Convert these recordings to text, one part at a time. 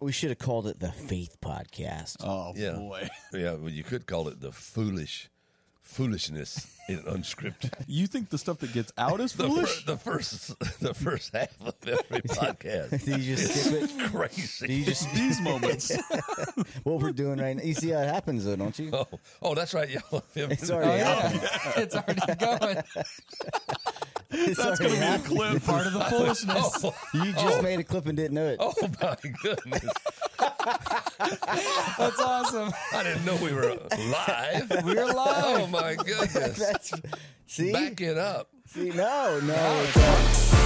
We should have called it the Faith Podcast. Oh Yeah. boy. Yeah, well, you could call it the foolish foolishness in unscripted. You think the stuff that gets out is The, foolish? fir- the first, the first half of every podcast. Did you just skip it? Did Crazy. you just These moments. what we're doing right now? You see how it happens, though, don't you? Oh, oh, that's right. Y'all It's already Oh, happened. yeah. it's already going. It's That's going to be a happened. clip. Part of the foolishness. Oh, You oh. just made a clip and didn't know it. oh my goodness! That's awesome. I didn't know we were live. We're live. Oh my goodness! That's see, Back it up. see, no, no. it's,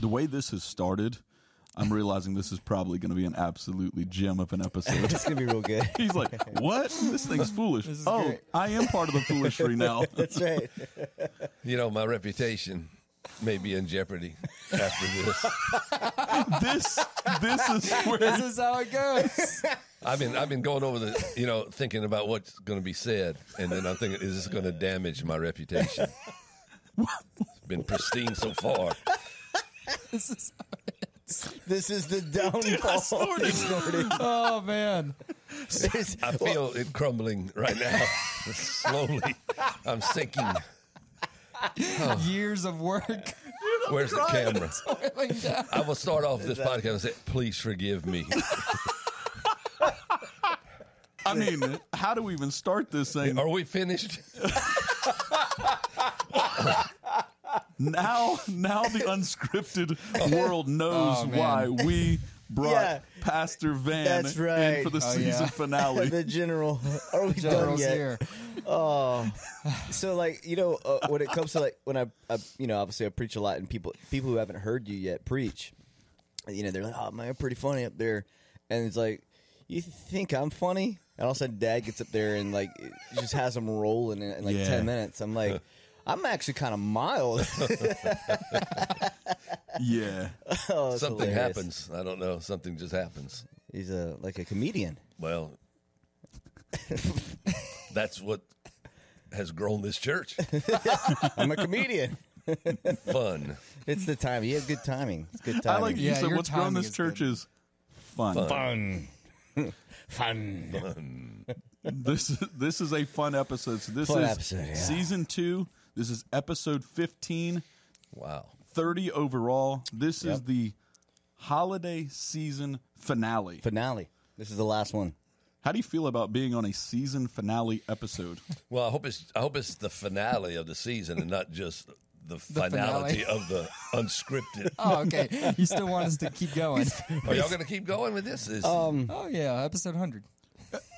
The way this has started, I'm realizing this is probably going to be an absolutely gem of an episode. it's gonna be real good. He's like, "What? This thing's foolish." is oh, great. I am part of the foolishry now. That's right. You know, my reputation may be in jeopardy after this. this, this is where This is how it goes. I've been I've been going over the you know thinking about what's going to be said, and then I'm thinking, is this going to damage my reputation? It's been pristine so far. This is, This is the downfall. snorted. Snorted. oh man. There's- I feel it crumbling right now. Slowly, I'm sinking. Years of work. Where's the camera? I will start off this podcast and say, "Please forgive me." I mean, how do we even start this thing? Are we finished? Now, now the unscripted world knows Oh, why we brought Yeah. Pastor Van That's right. in for the Oh, season yeah. finale. the general. Are we done yet? here. Oh, so like you know uh, when it comes to like when I, I you know obviously I preach a lot and people people who haven't heard you yet preach, you know they're like oh man you're pretty funny up there, and it's like you think I'm funny, and all of a sudden Dad gets up there and like just has them rolling in, in like Yeah. ten minutes. I'm like. I'm actually kind of mild. yeah, Oh, Something hilarious. happens. I don't know. Something just happens. He's a like a comedian. Well, that's what has grown this church. I'm a comedian. Fun. It's the time. You have good timing. It's good timing. I like you Yeah, said. What's grown this is church good. is fun. Fun. fun. Fun. This this is a fun episode. So this Fun is episode, yeah. season two. This is episode 15, Wow. 30 overall. This is the holiday season finale. Finale. This is the last one. How do you feel about being on a season finale episode? Well, I hope it's I hope it's the finale of the season and not just the, finality finale. of the unscripted. Oh, okay. You still want us to keep going? Are y'all going to keep going with this? Is, um, Oh yeah, episode hundred.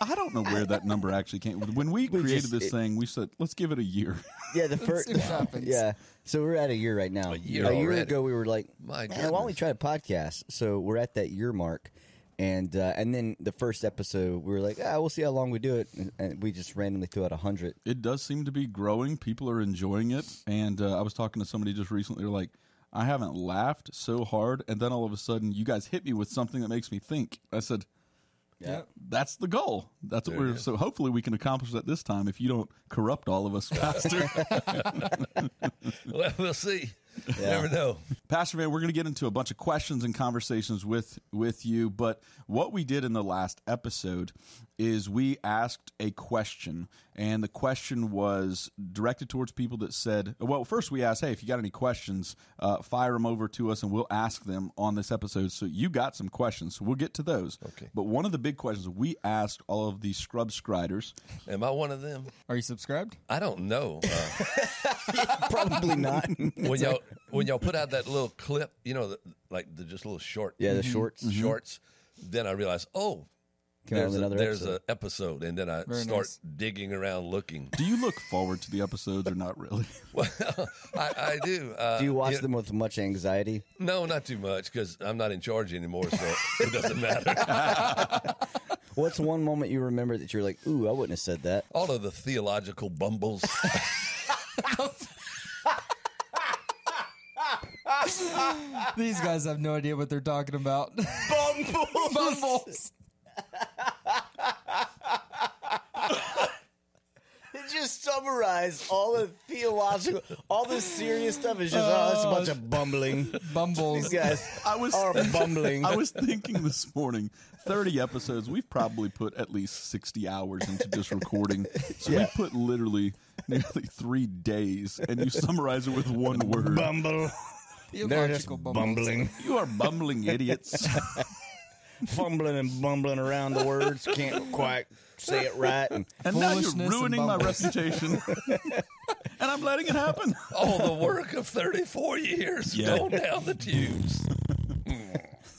I don't know where that number actually came. When we We created just- this it- thing, we said let's give it a year. Yeah, the first. see what happens. Yeah, so we're at a year right now. A year a year ago, we were like, My "Man, why don't we try a podcast?" So we're at that year mark, and uh, and then the first episode, we were like, "Ah, we'll see how long we do it," and, and we just randomly threw out a hundred. It does seem to be growing. People are enjoying it. And uh, I was talking to somebody just recently. They're like, I haven't laughed so hard. And then all of a sudden, you guys hit me with something that makes me think. I said, Yeah. that's the goal. That's what There we're so hopefully we can accomplish that this time if you don't corrupt all of us, Pastor. well, we'll see. Yeah. Never know. Pastor Van, we're going to get into a bunch of questions and conversations with with you. But what we did in the last episode is we asked a question, and the question was directed towards people that said, "Well, first we asked, hey, if you got any questions, uh, fire them over to us, and we'll ask them on this episode." So you got some questions, so we'll get to those. Okay. But one of the big questions we asked all of the scrub scriders Am I one of them? Are you subscribed? I don't know. Uh, Probably not. when y'all when y'all put out that little clip, you know, the, like the just little short yeah, the shorts. shorts, then I realized, oh, Came out there's with a, there's episode. a episode, and then I Very start nice. digging around looking. do you look forward to the episodes or not really? Well, I, I do. Uh, Do you watch know- them with much anxiety? No, not too much because I'm not in charge anymore, so it doesn't matter. What's one moment you remember that you're like, "Ooh, I wouldn't have said that." All of the theological bumbles. These guys have no idea what they're talking about. Bumbles. Bumbles. just so summarize all the theological, all the serious stuff is just oh, that's a bunch of uh, bumbling. Bumbles. These guys I was are bumbling. I was thinking this morning, 30 episodes, we've probably put at least 60 hours into just recording. So Yeah. we put literally nearly three days, and you summarize it with one word. Bumble. They're just Theological bumbling, You are bumbling idiots. Fumbling and bumbling around the words. Can't quite say it right. And And now you're ruining my reputation. and I'm letting it happen. All the work of 34 years Yeah. going down the tubes.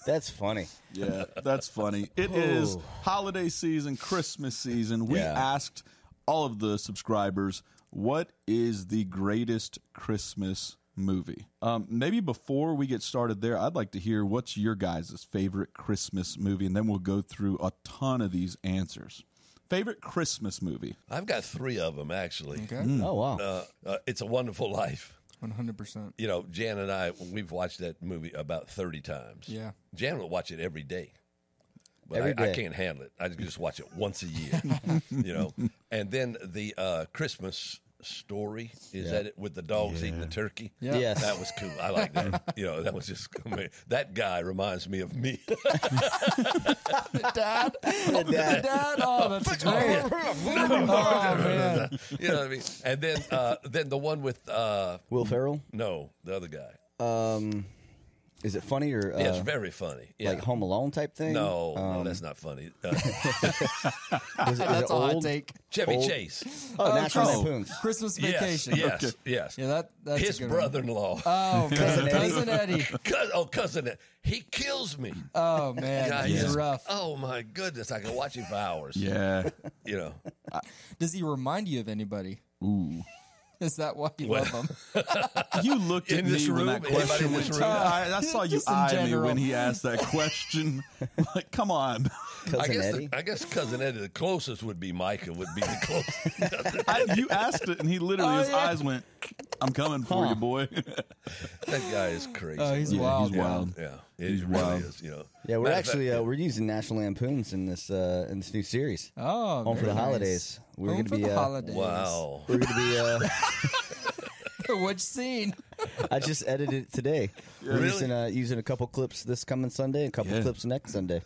that's funny. Yeah, that's funny. It is holiday season, Christmas season. We Yeah. asked all of the subscribers, what is the greatest Christmas movie? Um, maybe before we get started there, I'd like to hear what's your guys' favorite Christmas movie, and then we'll go through a ton of these answers. Favorite Christmas movie? I've got three of them, actually. Okay. Oh wow. Uh, uh, it's a Wonderful Life. 100%. You know, Jan and I, we've watched that movie about 30 times. Yeah. Jan will watch it every day. But Every I, I can't handle it. I just watch it once a year, you know. And then the uh, Christmas story is that it with the dogs eating the turkey? Yeah. Yes. That was cool. I like that. you know, that was just I mean, that guy reminds me of me. Dad? Dad. Dad? Oh, that's great. oh, man. you know what I mean? And then uh, then the one with uh, Will Ferrell. no, the other guy. Um, is it funny or uh, Yeah, it's very funny. Yeah. like Home Alone type thing? no, no, Um, that's not funny. Uh, was it, is That's it a hot old? take. Chevy Old- Chase. Oh, National Chris- Lampoons. Christmas vacation. yes, yes. Yeah, that, that's His brother-in-law. One. Oh, Cousin cousin, Eddie. cousin Eddie. Oh, cousin, Eddie. he kills me. Oh, man. God, He's yes. rough. Oh my goodness, I can watch him for hours. Yeah. You know, Does he remind you of anybody? Ooh. Is that why you Well- love him? You looked at In me this when room? that question in went. this room? I, I saw you Just in eye me when he asked that question. like, come on. Cousin I guess Eddie. the, I guess cousin Eddie, the closest would be Micah. Would be the closest. I, you asked it, and he literally, Oh, his yeah. eyes went, I'm coming for Huh. you, boy. that guy is crazy. Oh, he's Yeah, wild. he's wild. Yeah, it He's really wild. is. You know. yeah, we're Matter of actually fact, uh, we're using National Lampoons in this uh, in this new series. Oh, Home for very the nice. holidays. We're Home gonna for be the uh, holidays. Wow. we're gonna be. Uh, Which scene? I just edited it today. We're Really? using uh, using a couple clips this coming Sunday, a couple Yeah. clips next Sunday.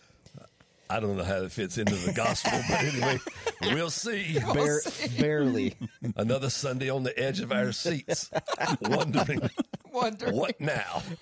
I don't know how it fits into the gospel, but anyway, we'll see. Bare, barely. Another Sunday on the edge of our seats, wondering Wonder. what now.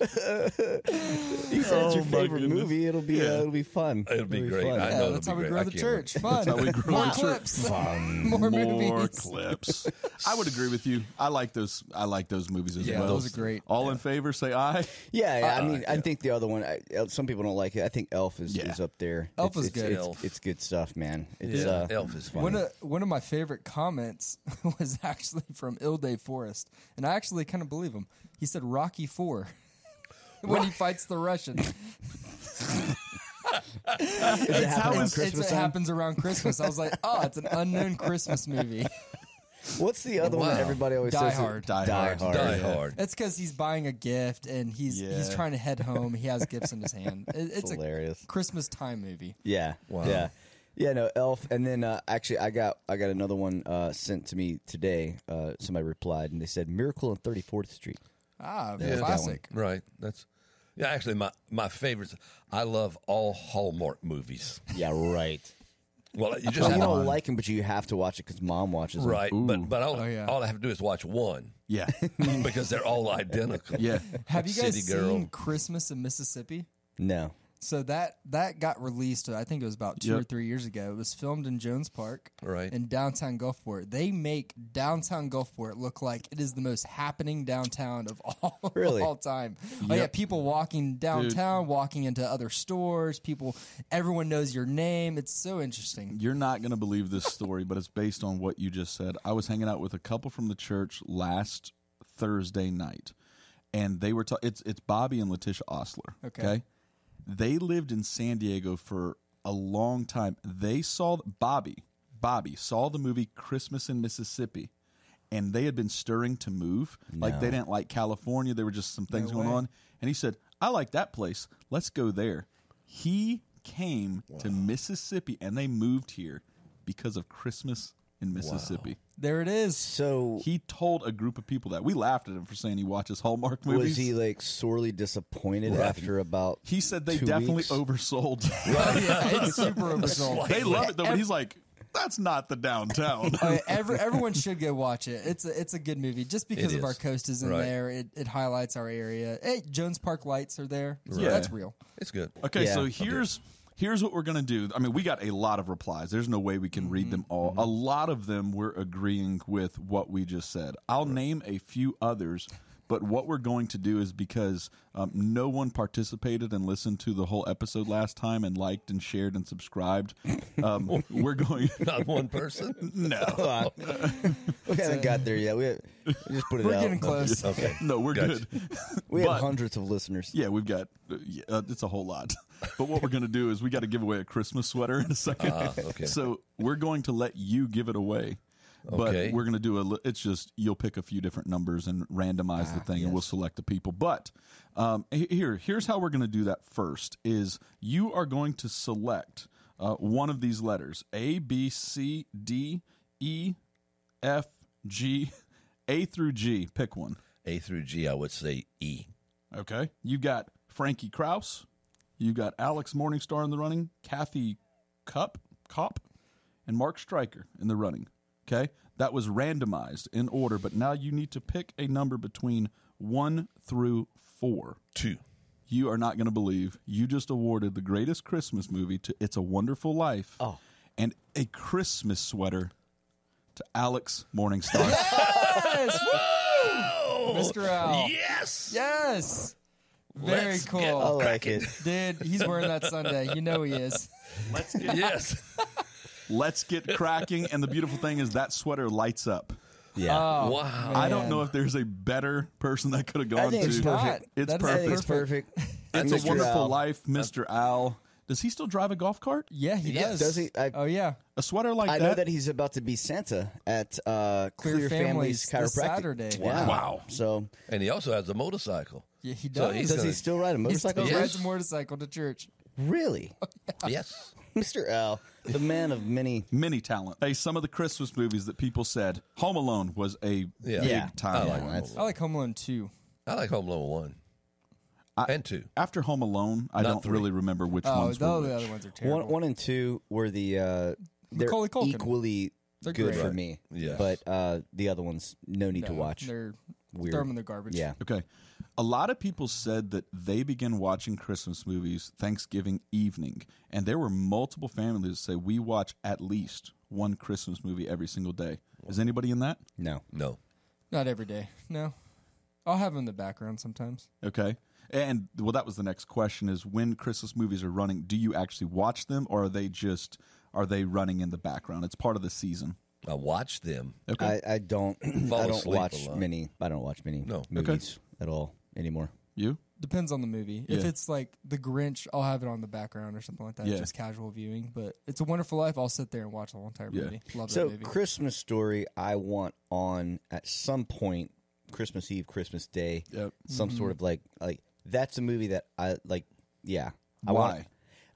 You said it's your Oh, my favorite goodness. movie. It'll be uh, it'll be fun. It'll be great. fun. I Yeah, know that's it'll how be we great. grow I the can't church. Fun. how we grow More the church. clips. More, More views. clips. I would agree with you. I like those. I like those movies as Yeah, well. those are great. All in favor, say aye. Yeah, yeah, I mean, I think the other one. I, uh, some people don't like it. I think Elf is, Yeah. is up there. Elf it's, is it's, good. It's, Elf. it's good stuff, man. It's Yeah, uh, Elf is fun. One of one of my favorite comments was actually from Ilde Forest, and I actually kind of believe him. He said Rocky Four when he fights the Russian. Is it happening on It's- Christmas it time? happens around Christmas. I was like, oh, it's an unknown Christmas movie. What's the other one that Wow. everybody always Die says? Hard. Die Die Hard. Hard. Die yeah. Hard. It's because he's buying a gift and he's he's Yeah. trying to head home. He has gifts in his hand. It- it's a hilarious. Christmas time movie. Yeah. Wow. Yeah. Yeah, no, Elf, and then uh, actually, I got I got another one uh, sent to me today. Uh, somebody replied, and they said "Miracle on Thirty Fourth Street." Ah, Yeah, that classic. Right. That's yeah. Actually, my my favorites. I love all Hallmark movies. Yeah, right. Well, you just Well, you don't to, like them, but you have to watch it because mom watches them. right. But but all, Oh, yeah. all I have to do is watch one Yeah. because they're all identical. Yeah. Have you guys City Girl. seen Christmas in Mississippi? No. So that that got released. I think it was about two or three years ago. It was filmed in Jones Park, Right. in downtown Gulfport. They make downtown Gulfport look like it is the most happening downtown of all Really? of all time. Oh yeah, people walking downtown, walking into other stores. People, everyone knows your name. It's so interesting. You're not going to believe this story, but it's based on what you just said. I was hanging out with a couple from the church last Thursday night, and they were ta- it's it's Bobby and Letitia Osler. Okay. They lived in San Diego for a long time. They saw Bobby. Bobby saw the movie Christmas in Mississippi, and they had been stirring to move. Like they didn't like California. There were just some things going way. on, and he said, "I like that place. Let's go there." He came to Mississippi, and they moved here because of Christmas in Mississippi. There it is. So He told a group of people that we laughed at him for saying he watches Hallmark movies. was he like sorely disappointed after about? He said they two definitely weeks? oversold. yeah, it's super oversold. they love it though, but he's like, that's not the downtown. Oh, yeah, every, everyone should go watch it. It's a, it's a good movie just because It of our is. coast is in Right. there. It, it highlights our area. Hey, Jones Park lights are there. So Yeah. that's real. It's good. Okay, Yeah. so here's here's what we're gonna do. I mean, we got a lot of replies. There's no way we can read them all. A lot of them we're agreeing with what we just said. I'll name a few others, but what we're going to do is because um, no one participated and listened to the whole episode last time and liked and shared and subscribed. Um, we're going. Not one person. no, we haven't got there yet. We, have, we just put it We're out. getting close. Okay. no, we're Gotcha. good. We have But- hundreds of listeners. Yeah, we've got uh, yeah, uh, it's a whole lot. But what we're going to do is we got to give away a Christmas sweater in a second. Ah, okay. So we're going to let you give it away. But Okay. we're going to do a. It's just you'll pick a few different numbers and randomize the thing, and we'll select the people. But um, here, here's how we're going to do that. First is you are going to select uh, one of these letters: A, B, C, D, E, F, G, A through G. Pick one. A through G, I would say E. Okay. You got Frankie Kraus. You got Alex Morningstar in the running, Kathy Cup, Cop, and Mark Stryker in the running. Okay. That was randomized in order, but now you need to pick a number between one through four. Two. You are not going to believe you just awarded the greatest Christmas movie to It's a Wonderful Life Oh. and a Christmas sweater to Alex Morningstar. Yes! Woo! Mr. Al. Yes. Yes. Very Let's cool. get- I like it. Dude, he's wearing that Sunday. You know he is. Yes. Let's get cracking. And the beautiful thing is that sweater lights up. Yeah. Oh, Wow. I don't know if there's a better person that could have gone think to. it's perfect. It's That is I think perfect. it's perfect. It's a wonderful Al. life, Mr. Al. Does he still drive a golf cart? Yeah, he Yes. does. Does he? I- oh, yeah. A sweater like I that? I know that he's about to be Santa at uh, Clear Clear, Families Families this Chiropractic. Saturday. Yeah. Wow. So And he also has a motorcycle. Yeah, he So does. he's does gonna- he still ride a He motorcycle? still Yes. rides a motorcycle to church. Really, Yes. Mr. Al, the man of many. Many talent. Hey, some of the Christmas movies that people said Home Alone was a Yeah. big Yeah. time. I like one. that's- I like Home Alone 2. I like Home Alone one and two. After Home Alone, I Not don't three. really remember which Oh, ones the, were the which. other ones are terrible. One, one and two were the uh, they're Macaulay Culkin. equally They're good great. for Right. me. Yes. but uh, the other ones, no need to watch. They're Weird. throw them in the garbage. Yeah, Okay. A lot of people said that they began watching Christmas movies Thanksgiving evening, and there were multiple families that say we watch at least one Christmas movie every single day. Is anybody in that? no. No. Not every day. No. I'll have them in the background sometimes. Okay. And well, that was the next question: is when Christmas movies are running, do you actually watch them, or are they just are they running in the background? It's part of the season. I watch them. Okay. I, I don't. Fall I don't asleep a watch lot. many. I don't watch many No. movies at all anymore. you? Depends on the movie. If Yeah. it's like The Grinch, I'll have it on the background or something like that. Yeah. Just casual viewing. But It's a Wonderful Life. I'll sit there and watch the whole entire Yeah. movie. Love So that movie. Christmas Story, I want on at some point, Christmas Eve, Christmas Day, Yep. some Mm-hmm. sort of like like that's a movie that I like. Yeah, I Why?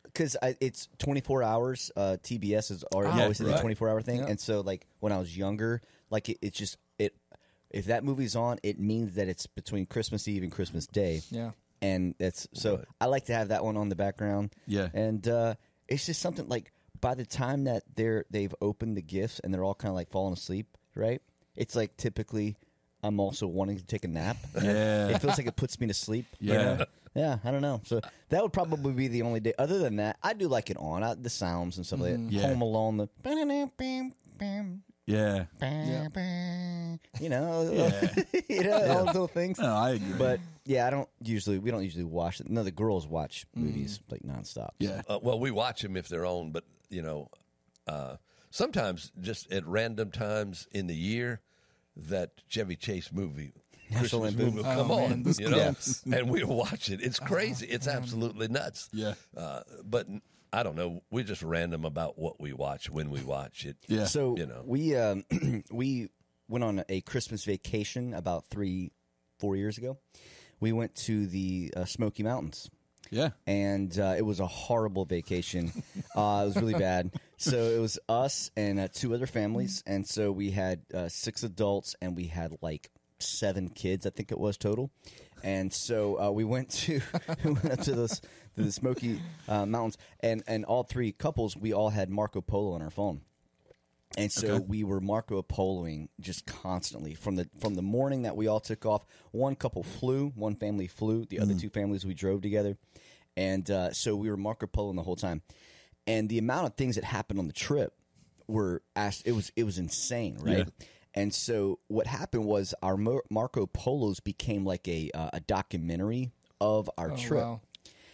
Because it's 24 hours. Uh, TBS is already Ah, always in the right. 24 hour thing, Yeah. and so like when I was younger, like it, it's just it. If that movie's on, it means that it's between Christmas Eve and Christmas Day. yeah. and that's so I like to have that one on the background. Yeah. and uh, it's just something like by the time that they're they've opened the gifts and they're all kind of like falling asleep, right? It's like typically I'm also wanting to take a nap. Yeah. it feels like it puts me to sleep. you Yeah. know? yeah. I don't know. So that would probably be the only day. Other than that, I do like it on I, the sounds and stuff like that. Yeah. Home Alone, the bam, bam, Yeah. bam, bam, you know, Yeah. you know, all those little things. No, I agree. But yeah, I don't usually. We don't usually watch it. No, the girls watch movies like nonstop. yeah. Uh, well, we watch them if they're on, but you know, uh, sometimes just at random times in the year, that Chevy Chase movie. National Christmas movie will Oh, come man, on, those you know, clips. and we watch it. It's crazy. it's absolutely nuts. Yeah. Uh, but I don't know. We're just random about what we watch when we watch it. Yeah. So You know. we um, we went on a Christmas vacation about three, four years ago. We went to the uh, Smoky Mountains, Yeah. and uh, it was a horrible vacation. uh, it was really bad. So it was us and uh, two other families, and so we had uh, six adults and we had like seven kids, I think it was total. And so uh, we went to we went up to this to the Smoky uh, Mountains, and and all three couples we all had Marco Polo on our phone. And so Okay. we were Marco Poloing just constantly from the from the morning that we all took off. One couple flew, one family flew, the other two families we drove together, and uh, so we were Marco Poloing the whole time. And the amount of things that happened on the trip were asked. It was it was insane, right? Yeah. And so what happened was our Mar- Marco Polos became like a uh, a documentary of our Oh, trip. wow.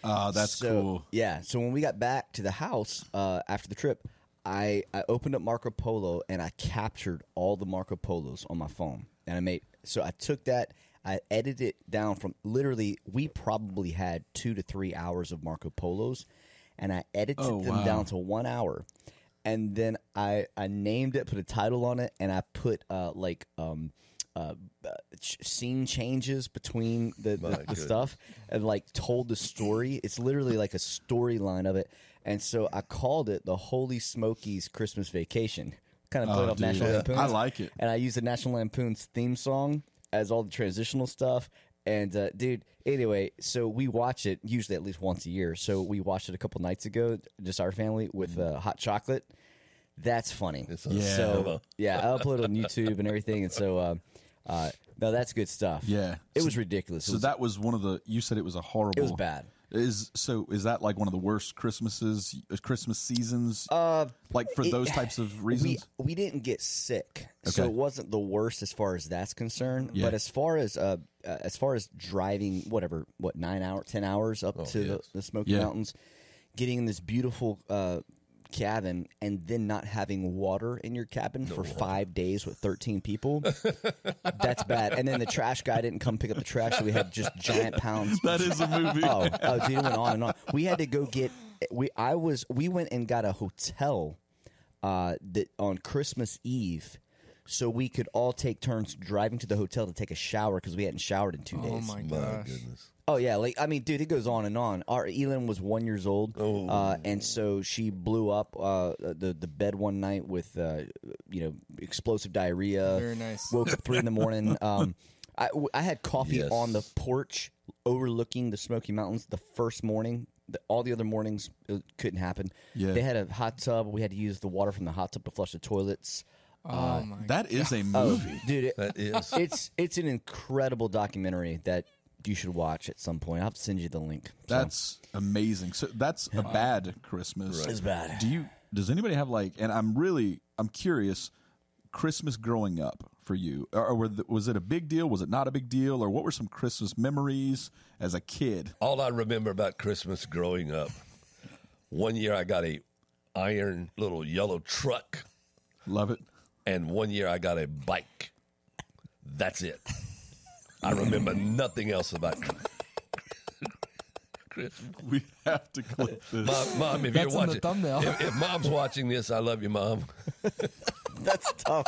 Ah, that's So, cool. Yeah. So when we got back to the house uh, after the trip, I, I opened up Marco Polo and I captured all the Marco Polos on my phone. And I made so I took that, I edited it down from literally we probably had two to three hours of Marco Polos, and I edited Oh, them wow. down to one hour. And then I, I named it, put a title on it, and I put uh, like um, uh, uh, scene changes between the, the, the stuff and like told the story. It's literally like a storyline of it. And so I called it the Holy Smokies Christmas Vacation. Kind of played Oh, off dude. National Yeah. Lampoon's. I like it. And I used the National Lampoon's theme song as all the transitional stuff. And uh, dude, anyway, so we watch it usually at least once a year. So we watched it a couple nights ago, just our family with uh, hot chocolate. That's funny. Yeah. So yeah, I upload it on YouTube and everything, and so uh, uh, no, that's good stuff. Yeah. it So- was ridiculous. It So was, that was one of the. You said it was a horrible. it was bad. Is so? Is that like one of the worst Christmases, uh, Christmas seasons? Uh, like for it- those types of reasons. We we didn't get sick, so it wasn't the worst as far as that's concerned. Yeah. But as far as uh, uh, as far as driving, whatever, what nine hour, ten hours up to the, the Smoky Yeah. Mountains, getting in this beautiful uh, cabin, and then not having water in your cabin for five days with thirteen people, that's bad. And then the trash guy didn't come pick up the trash, so we had just giant pounds. that is a movie. Oh, oh, dude, it went on and on. We had to go get. We I was we went and got a hotel uh, that on Christmas Eve, so we could all take turns driving to the hotel to take a shower because we hadn't showered in two days. my My gosh. goodness. Oh yeah, like I mean, dude, it goes on and on. Our Elin was one years old, Oh. uh, and so she blew up uh, the the bed one night with uh, you know explosive diarrhea. Very nice. Woke up three in the morning. Um, I, w- I had coffee Yes. on the porch overlooking the Smoky Mountains the first morning. The, all the other mornings it couldn't happen. Yeah. They had a hot tub. We had to use the water from the hot tub to flush the toilets. Oh my. That is a Oh, movie. dude, it, That is. it's it's an incredible documentary that you should watch at some point. I'll have to send you the link. So- That's amazing. So that's a bad Christmas. It's bad. Do you? Does anybody have like? And I'm really, I'm curious. Christmas growing up for you, or, or were the- was it a big deal? Was it not a big deal? Or what were some Christmas memories as a kid? All I remember about Christmas growing up, one year I got a iron little yellow truck, Love it. and one year I got a bike. That's it. I remember nothing else about Christmas. We have to clip this. Mom, mom if That's you're in watching, thumbnail. If, if mom's watching this, I love you, mom. That's tough.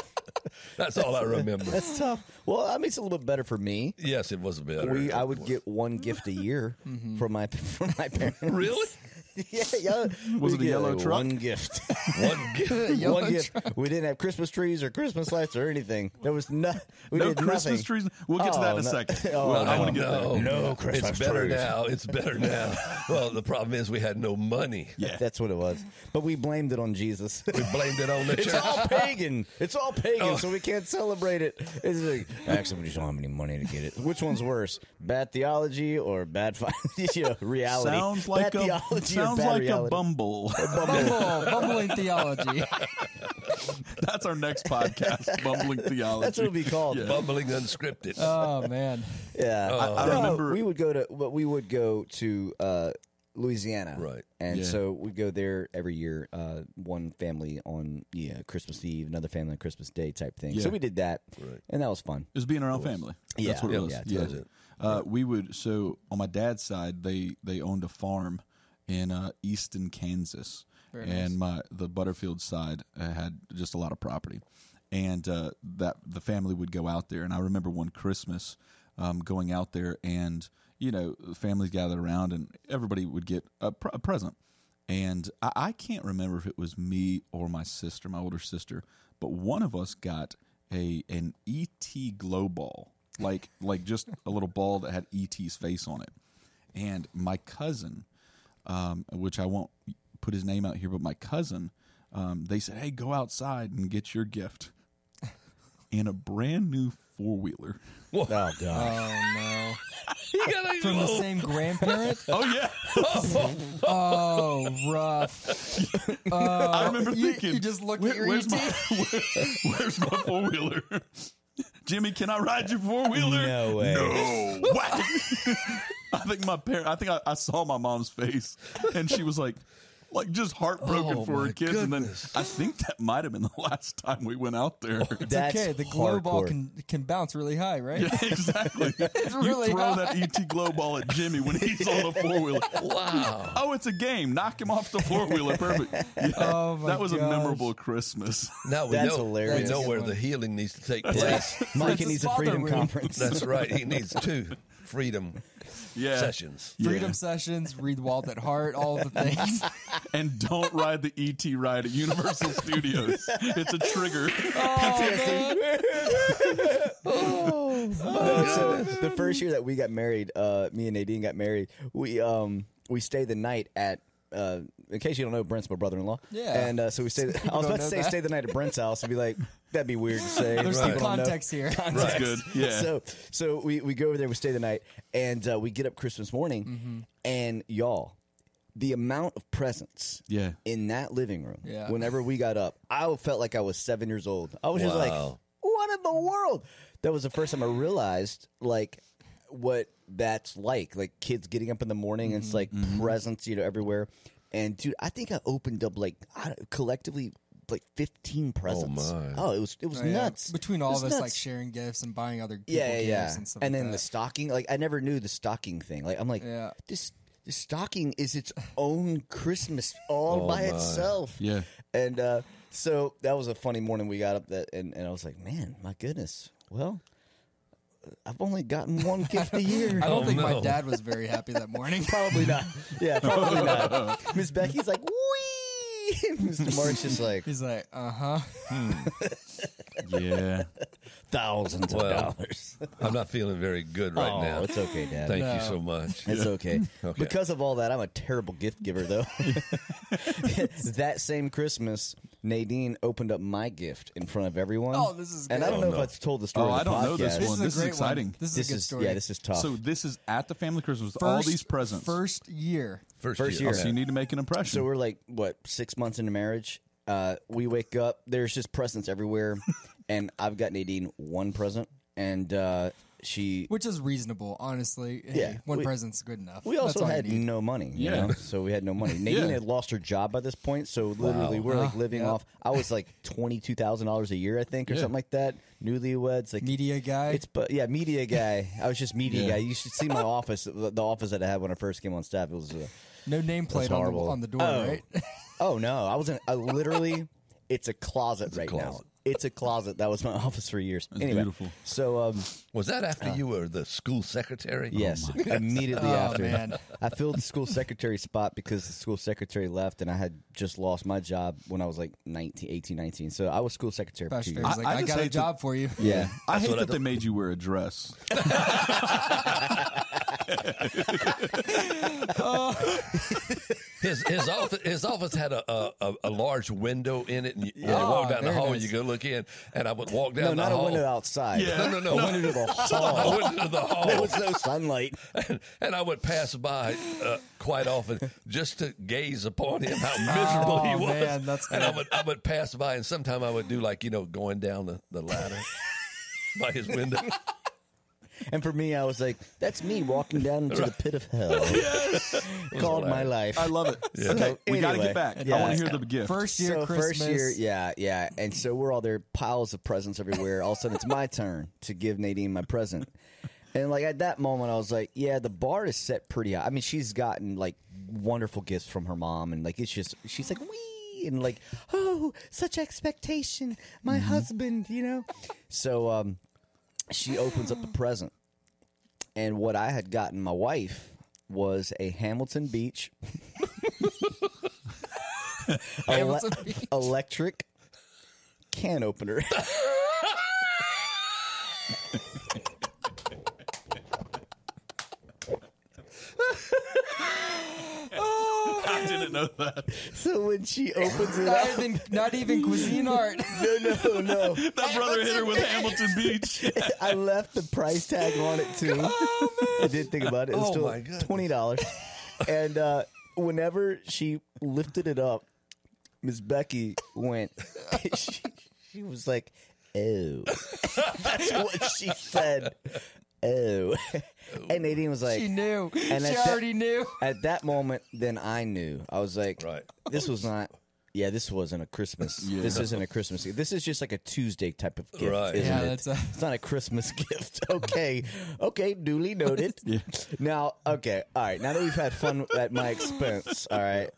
That's all I remember. That's tough. Well, I mean, it's a little bit better for me. Yes, it was better. We, I would get one gift a year mm-hmm. from my from my parents. really yeah, yeah. Was We'd it a yellow truck? One gift. one gift. One gift. truck. We didn't have Christmas trees or Christmas lights or anything. There was no. We no did Christmas nothing. trees. We'll get to that in a Oh, no. second. Oh, Well, I no, want to get no, there. No Christmas It's better trees. now. It's better now. Well, the problem is we had no money. Yeah. That's what it was. But we blamed it on Jesus. We blamed it on the church. It's all pagan. It's all pagan, Oh. so we can't celebrate it. It's like, actually, we just don't have any money to get it. Which one's worse, bad theology or bad fi- you know, reality? Sounds like bad a theology or sounds like reality? a bumble. Bumble, bumbling theology. That's our next podcast, bumbling theology. That's what it'll be called. Yeah. Bumbling unscripted. Oh man. Yeah, I No, remember- we would go to, but we would go to uh, Louisiana, Right. And Yeah. so we'd go there every year. Uh, one family on yeah Christmas Eve, another family on Christmas Day type thing. Yeah. So we did that, Right. and that was fun. It was being our own family. Yeah. That's what it Yeah, was. yeah, Yeah. Uh, we would so on my dad's side they they owned a farm in uh, Easton, Kansas, Very and my the Butterfield side uh, had just a lot of property, and uh, that the family would go out there. And I remember one Christmas. um, going out there, and you know, families gathered around, and everybody would get a, pr- a present. And I, I can't remember if it was me or my sister, my older sister, but one of us got a an ET glow ball, like like just a little ball that had ET's face on it. And my cousin, um, which I won't put his name out here, but my cousin, um, they said, "Hey, go outside and get your gift." And a brand new four wheeler. Oh god. Oh no! You got a From the same grandparent? Oh yeah, Oh, rough. I remember you- thinking, you just look at "Where- your where's ET?" my where- where's my four wheeler? Jimmy, can I ride your four wheeler? No way. No. What? I think my parent. I think I, I saw my mom's face, and she was like, like just heartbroken Oh, for her my kids. And then I think that might have been the last time we went out there. Oh, it's That's okay. The glow ball can can bounce really high, right? Yeah, exactly. really you throw high. that ET glow ball at Jimmy when he's on the four wheeler. Wow. Oh, it's a game. Knock him off the four wheeler. Perfect. Yeah, Oh, my that was a memorable Christmas. Now we That's know hilarious. we know That's where the healing needs to take place. Mike Francis needs a freedom room. conference. That's right. He needs two freedom Yeah. sessions. Freedom Yeah. sessions, read Wild at Heart, all the things. And don't ride the ET ride at Universal Studios. It's a trigger. Uh, so the first year that we got married, uh, me and Nadine got married. We um we stayed the night at. Uh, in case you don't know, Brent's my brother-in-law. Yeah. and uh, so we stayed. I was about to say that. stay the night at Brent's house and be like, that'd be weird to say. There's People some don't know. context here. That's good. Yeah. So so we, we go over there, we stay the night, and uh, we get up Christmas morning, Mm-hmm. and y'all, the amount of presents Yeah. in that living room. Yeah. Whenever we got up, I felt like I was seven years old. I was just like, what in the world? That was the first time I realized like what that's like. Like kids getting up in the morning and it's like presents, you know, everywhere. And dude, I think I opened up like I collectively like fifteen presents. my. Oh, it was it was Oh, yeah. nuts Between It all was of us, like nuts. sharing gifts and buying other people Yeah, yeah, gifts yeah. and stuff And like then the that. stocking, like I never knew the stocking thing. Like I'm like, Yeah. this the stocking is its own Christmas all Oh, by my. itself. Yeah. And uh, so that was a funny morning. We got up that, and, and I was like, man, my goodness. Well, I've only gotten one gift a year. I don't Oh, think my no. dad was very happy that morning. Probably not. Yeah, probably not. Miss Becky's like, wee. Mr. Mark's just like He's like, uh huh. Yeah. Thousands of Well, dollars. I'm not feeling very good right oh, now. it's okay, Dad. Thank No. you so much. It's okay. Okay. Because of all that, I'm a terrible gift giver, though. that same Christmas, Nadine opened up my gift in front of everyone. Oh, this is And I good. don't Oh, know no. if I've told the oh, story. Oh, on I don't know this podcast. This one. is a This is great exciting. One. This is This a good is story. yeah, this is tough. So this is at the family Christmas with all First- these presents. First year. First, First year. year. so you need to make an impression. So we're like what six months into marriage. Uh, we wake up. There's just presents everywhere, and I've got Nadine one present, and uh, she. Which is reasonable, honestly. Hey, Yeah, one we- present's good enough. We That's also all you had need. no money, you Yeah. know, so we had no money. Nadine Yeah. had lost her job by this point, so literally Wow. we're like Ah, living yeah. off. I was like twenty two thousand dollars a year, I think, or Yeah. something like that. Newlyweds, like media guy. It's but yeah, media guy. I was just media Yeah. guy. You should see my office, the, the office that I had when I first came on staff. It was. Uh, no nameplate on the, horrible. on the door, Oh. right? Oh no, I wasn't. I literally, it's a closet right now. closet. It's a closet. That was my office for years. anyway, beautiful. So um, Was that after you were the school secretary? yes, immediately Oh, after, man. I filled the school secretary spot because the school secretary left, and I had just lost my job when I was like 19, 18, 19. So I was school secretary for Pastor two Fair's years. like, I I, just got a hate to- job for you. Yeah. I hate what I that they made you wear a dress. His his office his office had a a, a, a large window in it, and you, when you Oh, walk down the hall, nice. you go look in, and I would walk down No, the not a window outside. Yeah. No, no, no. A window to the I hall. went into the hall. there was no sunlight. and, and I would pass by uh, quite often just to gaze upon him, how miserable he Oh, was. man, that's and I would I would pass by, and sometime I would do like you know going down the, the ladder by his window. And for me, I was like, that's me walking down into the pit of hell. yes. Called my life. I love it. Yeah. Okay, we got to get back. I want to hear the gift. First year so Christmas. first year, yeah, yeah. And so we're all there, piles of presents everywhere. All of a sudden, it's my turn to give Nadine my present. And like at that moment, I was like, yeah, the bar is set pretty high. I mean, she's gotten like wonderful gifts from her mom, and like it's just she's like, wee, and like, oh, such expectation, my husband, you know. So um, she opens up the present, and what I had gotten my wife was a Hamilton Beach, Hamilton ele- Beach. electric can opener. I didn't know that. so when she opens it Not up, even, not even cuisine art. no, no, no. That brother hit her with Hamilton Beach. I left the price tag on it too. I didn't think about it. It was Oh, still my goodness. twenty dollars. And uh, whenever she lifted it up, Miss Becky went. she, she was like, "Oh," that's what she said. Oh, and Nadine was like, She knew. And she at that- already knew. At that moment, then I knew. I was like, Right. This was not. Yeah, this wasn't a Christmas. This isn't a Christmas. gift. This is just like a Tuesday type of gift, Right. isn't Yeah, it? that's a- it's not a Christmas gift. Okay, okay, duly noted. Now, okay, all right. Now that we've had fun at my expense, all right.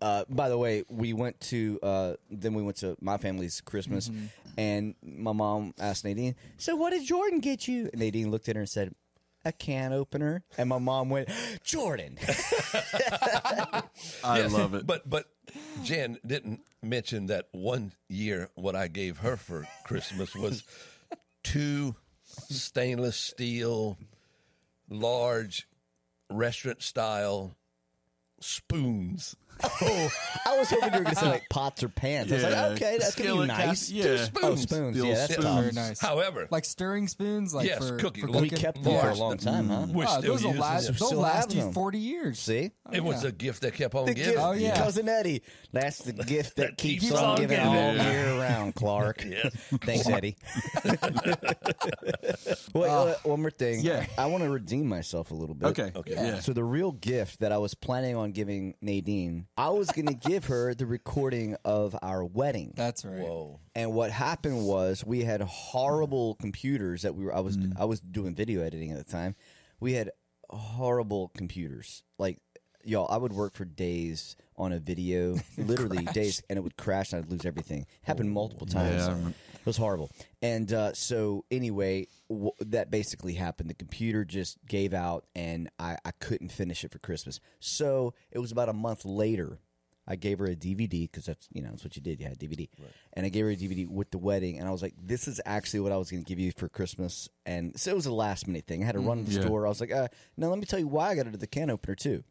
Uh, by the way, we went to uh, then we went to my family's Christmas, Mm-hmm. and my mom asked Nadine, "So what did Jordan get you?" And Nadine looked at her and said, "A can opener." And my mom went, "Jordan." I Yes, love it. But but Jan didn't mention that one year what I gave her for Christmas was two stainless steel, large restaurant style spoons. Oh, I was hoping you were going to say like pots or pans. I was Yeah. like, okay, that's going to be Skillet nice. cast- yeah. Two Oh, spoons. spoons. The Yeah, that's spoons. Very nice. However, Like stirring spoons, like Yes, for, cooking. for We We kept them for a long time, huh? we're Wow, those will last. them. They'll Still last you them. forty years. See? It was yeah. a gift that kept on The giving. gift, Oh, yeah. cousin Eddie. That's the gift that, That keeps, keeps on, on giving giving. all year round, Clark. Yes. Thanks, Eddie. Wait, uh, one more thing. Yeah. I want to redeem myself a little bit. Okay. Okay. So the real gift that I was planning on giving Nadine, I was going to give her the recording of our wedding. That's right. Whoa. And what happened was we had horrible computers that we were I was mm. I was doing video editing at the time. We had horrible computers. Like y'all, I would work for days on a video, literally days, and it would crash and I'd lose everything. Happened multiple times. I remember. It was horrible. And uh, so anyway, w- that basically happened. The computer just gave out, and I, I couldn't finish it for Christmas. So it was about a month later. I gave her a DVD because that's you know that's what you did. You had a DVD, and I gave her a DVD with the wedding, and I was like, "This is actually what I was going to give you for Christmas." And so it was a last minute thing. I had to run to the Yeah. store. I was like, uh, "No, let me tell you why I got it at the can opener too."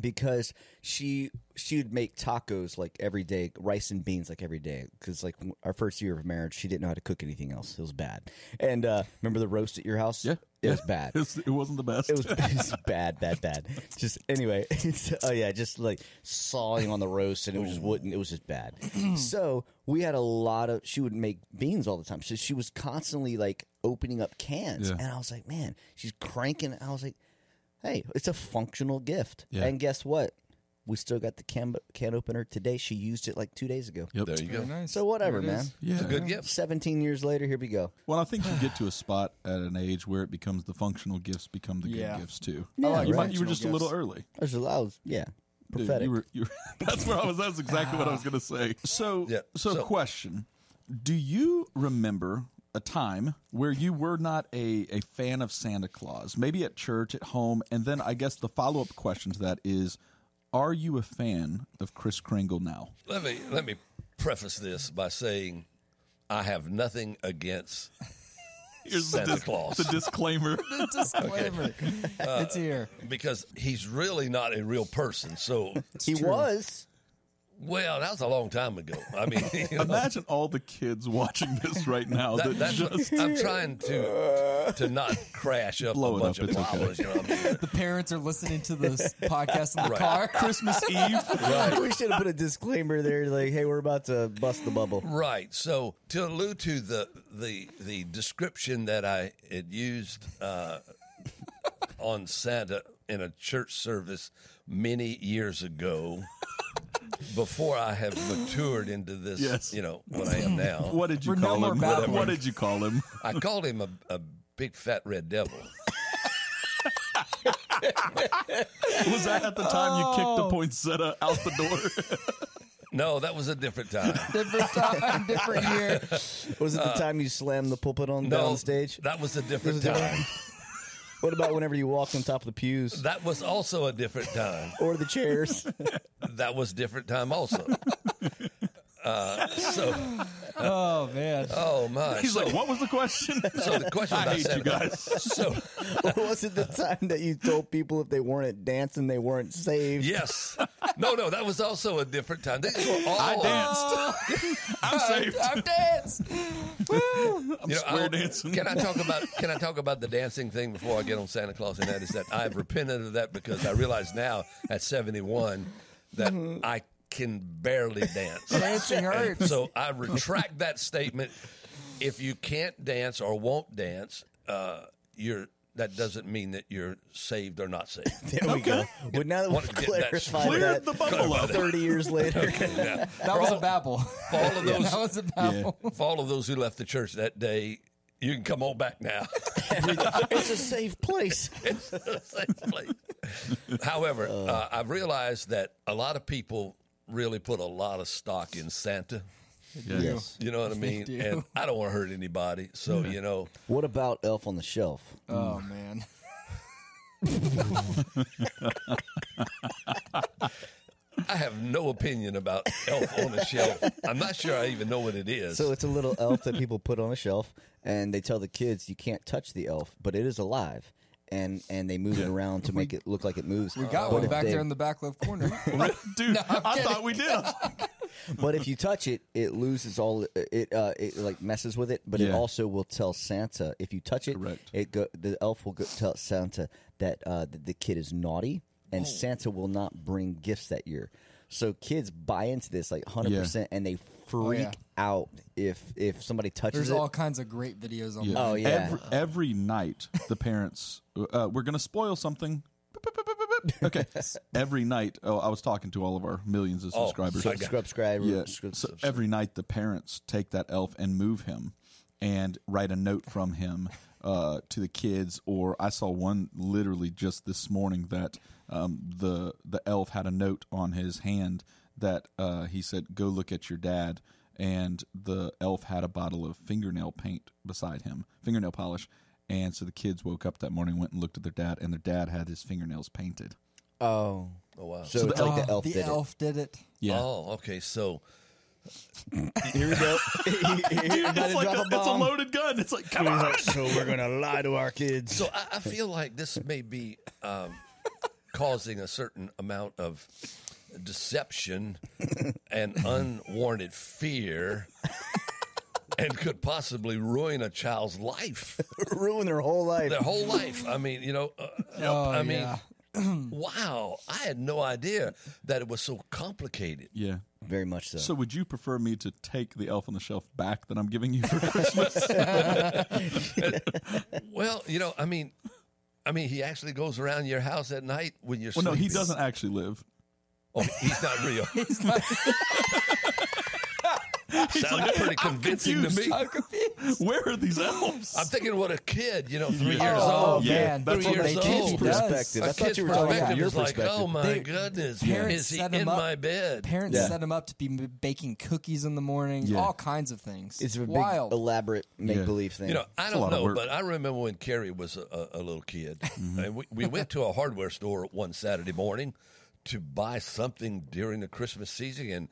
Because she she would make tacos like every day, rice and beans like every day. Because like our first year of marriage, she didn't know how to cook anything else. It was bad. And uh, remember the roast at your house? Yeah. it was bad. It, was, it wasn't the best. It was, it was bad, bad, bad. Just anyway, it's, oh yeah, just like sawing on the roast, and it was just wouldn't. It was just bad. so we had a lot of. She would make beans all the time. So she was constantly like opening up cans, Yeah. and I was like, man, she's cranking. I was like, hey, it's a functional gift. Yeah. And guess what? We still got the can can opener today. She used it like two days ago. Yep. There you Very go. nice. So whatever, it man. Yeah. It's a good gift. Seventeen years later, here we go. Well, I think you get to a spot at an age where it becomes the functional gifts become the Yeah. good gifts too. Yeah, like you, right. might, you were just a little early. I was, I was yeah, Dude, prophetic. you were, you were, that's where I was. That's exactly what I was going to say. So, Yeah, so, so- question: Do you remember a time where you were not a, a fan of Santa Claus? Maybe at church, at home, and then I guess the follow up question to that is: Are you a fan of Kris Kringle now? Let me let me preface this by saying I have nothing against Here's Santa the, dis- Claus. the disclaimer. The disclaimer. it's here. Uh, because he's really not a real person. So, he was. Well, that was a long time ago. I mean, you know, Imagine all the kids watching this right now. that, that that's just, I'm trying to to not crash up Blow a bunch up, of it's okay. You know I mean? The parents are listening to this podcast in the Right. car. Christmas Eve. we should have put a disclaimer there, like, "Hey, we're about to bust the bubble." Right. So to allude to the the the description that I had used uh, on Santa in a church service many years ago, before I have matured into this, Yes. you know, what I am now, What did you We're call more him? bad What, what did you call him? I called him a, a big fat red devil. Was that at the time you kicked the Oh. poinsettia out the door? No, that was a different time. Different time, different year. Was it the time you slammed the pulpit on Uh, No, down stage? that was a different Was it time. What about whenever you walked on top of the pews That was also a different time. or the chairs? That was different time also. Uh, so, Oh man. oh my. He's so, like, what was the question? so the question I about hate you guys. So was it the time that you told people if they weren't dancing, they weren't saved? yes, no, no, that was also a different time. These were all I danced. I'm saved. I've danced. Woo! you know, square I'll- dancing. Can I talk about Can I talk about the dancing thing before I get on Santa Claus? And that is that I've repented of that because I realize now at seventy one that I can barely dance. Dancing hurts. So I retract that statement. If you can't dance or won't dance, uh, you're that doesn't mean that you're saved or not saved. There we go. Well, now that we've to get that clarified Cleared that the bubble up. 30 years later. Yeah. That was a babble. For all of those, That was a babble. for all of those who left the church that day, you can come on back now. it's a safe place. it's a safe place. However, uh, I've realized that a lot of people really put a lot of stock in Santa. Yeah. Yes. You know what I mean? do. And I don't want to hurt anybody, so you know. What about Elf on the Shelf? Oh man. I have no opinion about Elf on the Shelf. I'm not sure I even know what it is. So it's a little elf that people put on a shelf, and they tell the kids you can't touch the elf, but it is alive, and and they move it around to make it look like it moves. We got but one back they- there in the back left corner. Dude, I kidding. thought we did. But if you touch it, it loses all it. Uh, it like messes with it, but it also will tell Santa if you touch it. Correct. It go, the elf will go, tell Santa that uh, the, the kid is naughty, Oh. and Santa will not bring gifts that year. So kids buy into this like hundred percent, and they freak yeah. out if if somebody touches There's it. all kinds of great videos on Yeah. Oh, yeah. Every, every night, the parents, uh, we're going to spoil something. Okay. Every night, oh, I was talking to all of our millions of Oh, subscribers. I got- Scrub, scribe, Yeah. scrub- So every night, the parents take that elf and move him and write a note from him uh, to the kids. Or I saw one literally just this morning that um, the the elf had a note on his hand that uh, he said, "Go look at your dad." And the elf had a bottle of fingernail paint beside him, fingernail polish. And so the kids woke up that morning, went and looked at their dad, and their dad had his fingernails painted. Oh, oh wow. so, it's like the elf the did elf did it. Yeah. Oh, okay. So. Here we go. You're it's like drop a, a it's a loaded gun. It's like, come on. so we're gonna lie to our kids. So I, I feel like this may be um, causing a certain amount of deception and unwarranted fear, and could possibly ruin a child's life, ruin their whole life. their whole life. I mean, you know, uh, Oh, I mean, yeah. wow, I had no idea that it was so complicated. Yeah. Very much so. So, would you prefer me to take the elf on the shelf back that I'm giving you for Christmas? Well, you know, I mean. I mean, he actually goes around your house at night when you're well, no, he doesn't actually live. Oh, he's not real. He's not Sounds pretty convincing to me. I'm. Where are these elves? I'm thinking what a kid, you know, three Yeah. years Oh, old. Yeah, man. that's Three years old. kid's you. does. perspective. A I thought kid's you were talking perspective your is like, oh my They- goodness, parents is he set in him up- my bed? Parents Yeah. set him up to be baking cookies in the morning, Yeah. all kinds of things. it's a big, wild. elaborate make believe thing. You know, I don't know, but I remember when Carrie was a, a, a little kid, Mm-hmm. and we, we went to a hardware store one Saturday morning to buy something during the Christmas season, and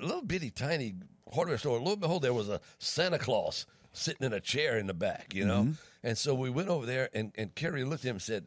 a little bitty tiny hardware store. Lo and behold, there was a Santa Claus sitting in a chair in the back, you know. Mm-hmm. And so we went over there, and, and Carrie looked at him and said,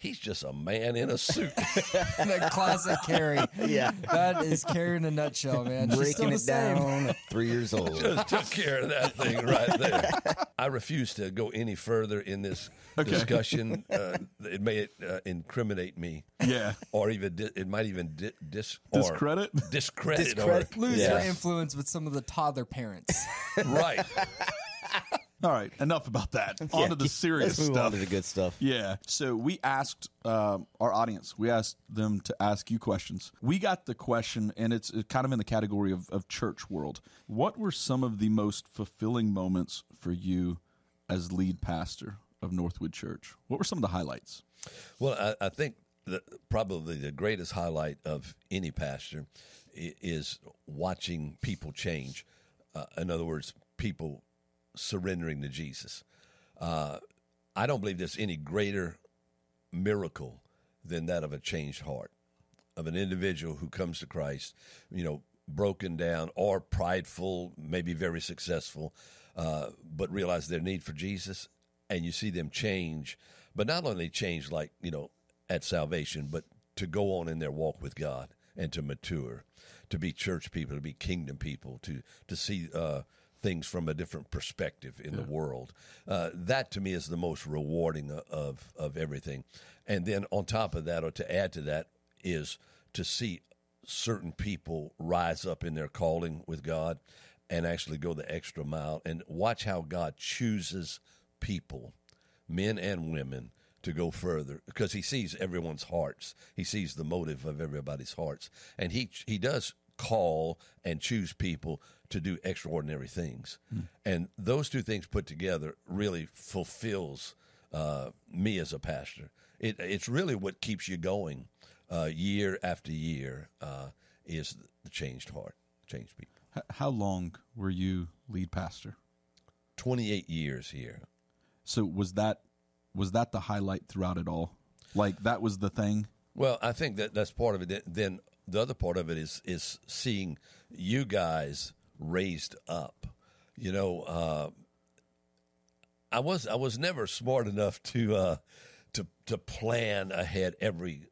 "He's just a man in a suit." the classic Carrie. Yeah. That is Carrie in a nutshell, man. She's breaking it down at three years old. just took care of that thing right there. I refuse to go any further in this discussion. Uh, it may uh, incriminate me, Yeah. or even di- it might even di- dis or Discredit? discredit, Discredit. Lose Yeah. your influence with some of the toddler parents. right. All right, enough about that. on to the serious Let's move stuff. on to the good stuff. Yeah. So we asked um, our audience, we asked them to ask you questions. We got the question, and it's kind of in the category of, of church world. What were some of the most fulfilling moments for you as lead pastor of Northwood Church? What were some of the highlights? Well, I, I think that probably the greatest highlight of any pastor is watching people change. Uh, in other words, people surrendering to Jesus. Uh, I don't believe there's any greater miracle than that of a changed heart of an individual who comes to Christ, you know, broken down or prideful, maybe very successful, uh, but realize their need for Jesus, and you see them change, but not only change like you know at salvation, but to go on in their walk with God and to mature, to be church people, to be kingdom people, to to see. Uh, things from a different perspective in the world. Uh, that to me is the most rewarding of of everything. And then on top of that, or to add to that, is to see certain people rise up in their calling with God and actually go the extra mile and watch how God chooses people, men and women, to go further because he sees everyone's hearts. He sees the motive of everybody's hearts. And he he does call and choose people to do extraordinary things. And those two things put together really fulfills uh, me as a pastor. It, it's really what keeps you going uh, year after year uh, is the changed heart, changed people. How long were you lead pastor? 28 years here. So was that was that the highlight throughout it all? Like that was the thing. Well, I think that that's part of it. Then the other part of it is is seeing you guys raised up. You know, uh, I was I was never smart enough to uh, to to plan ahead every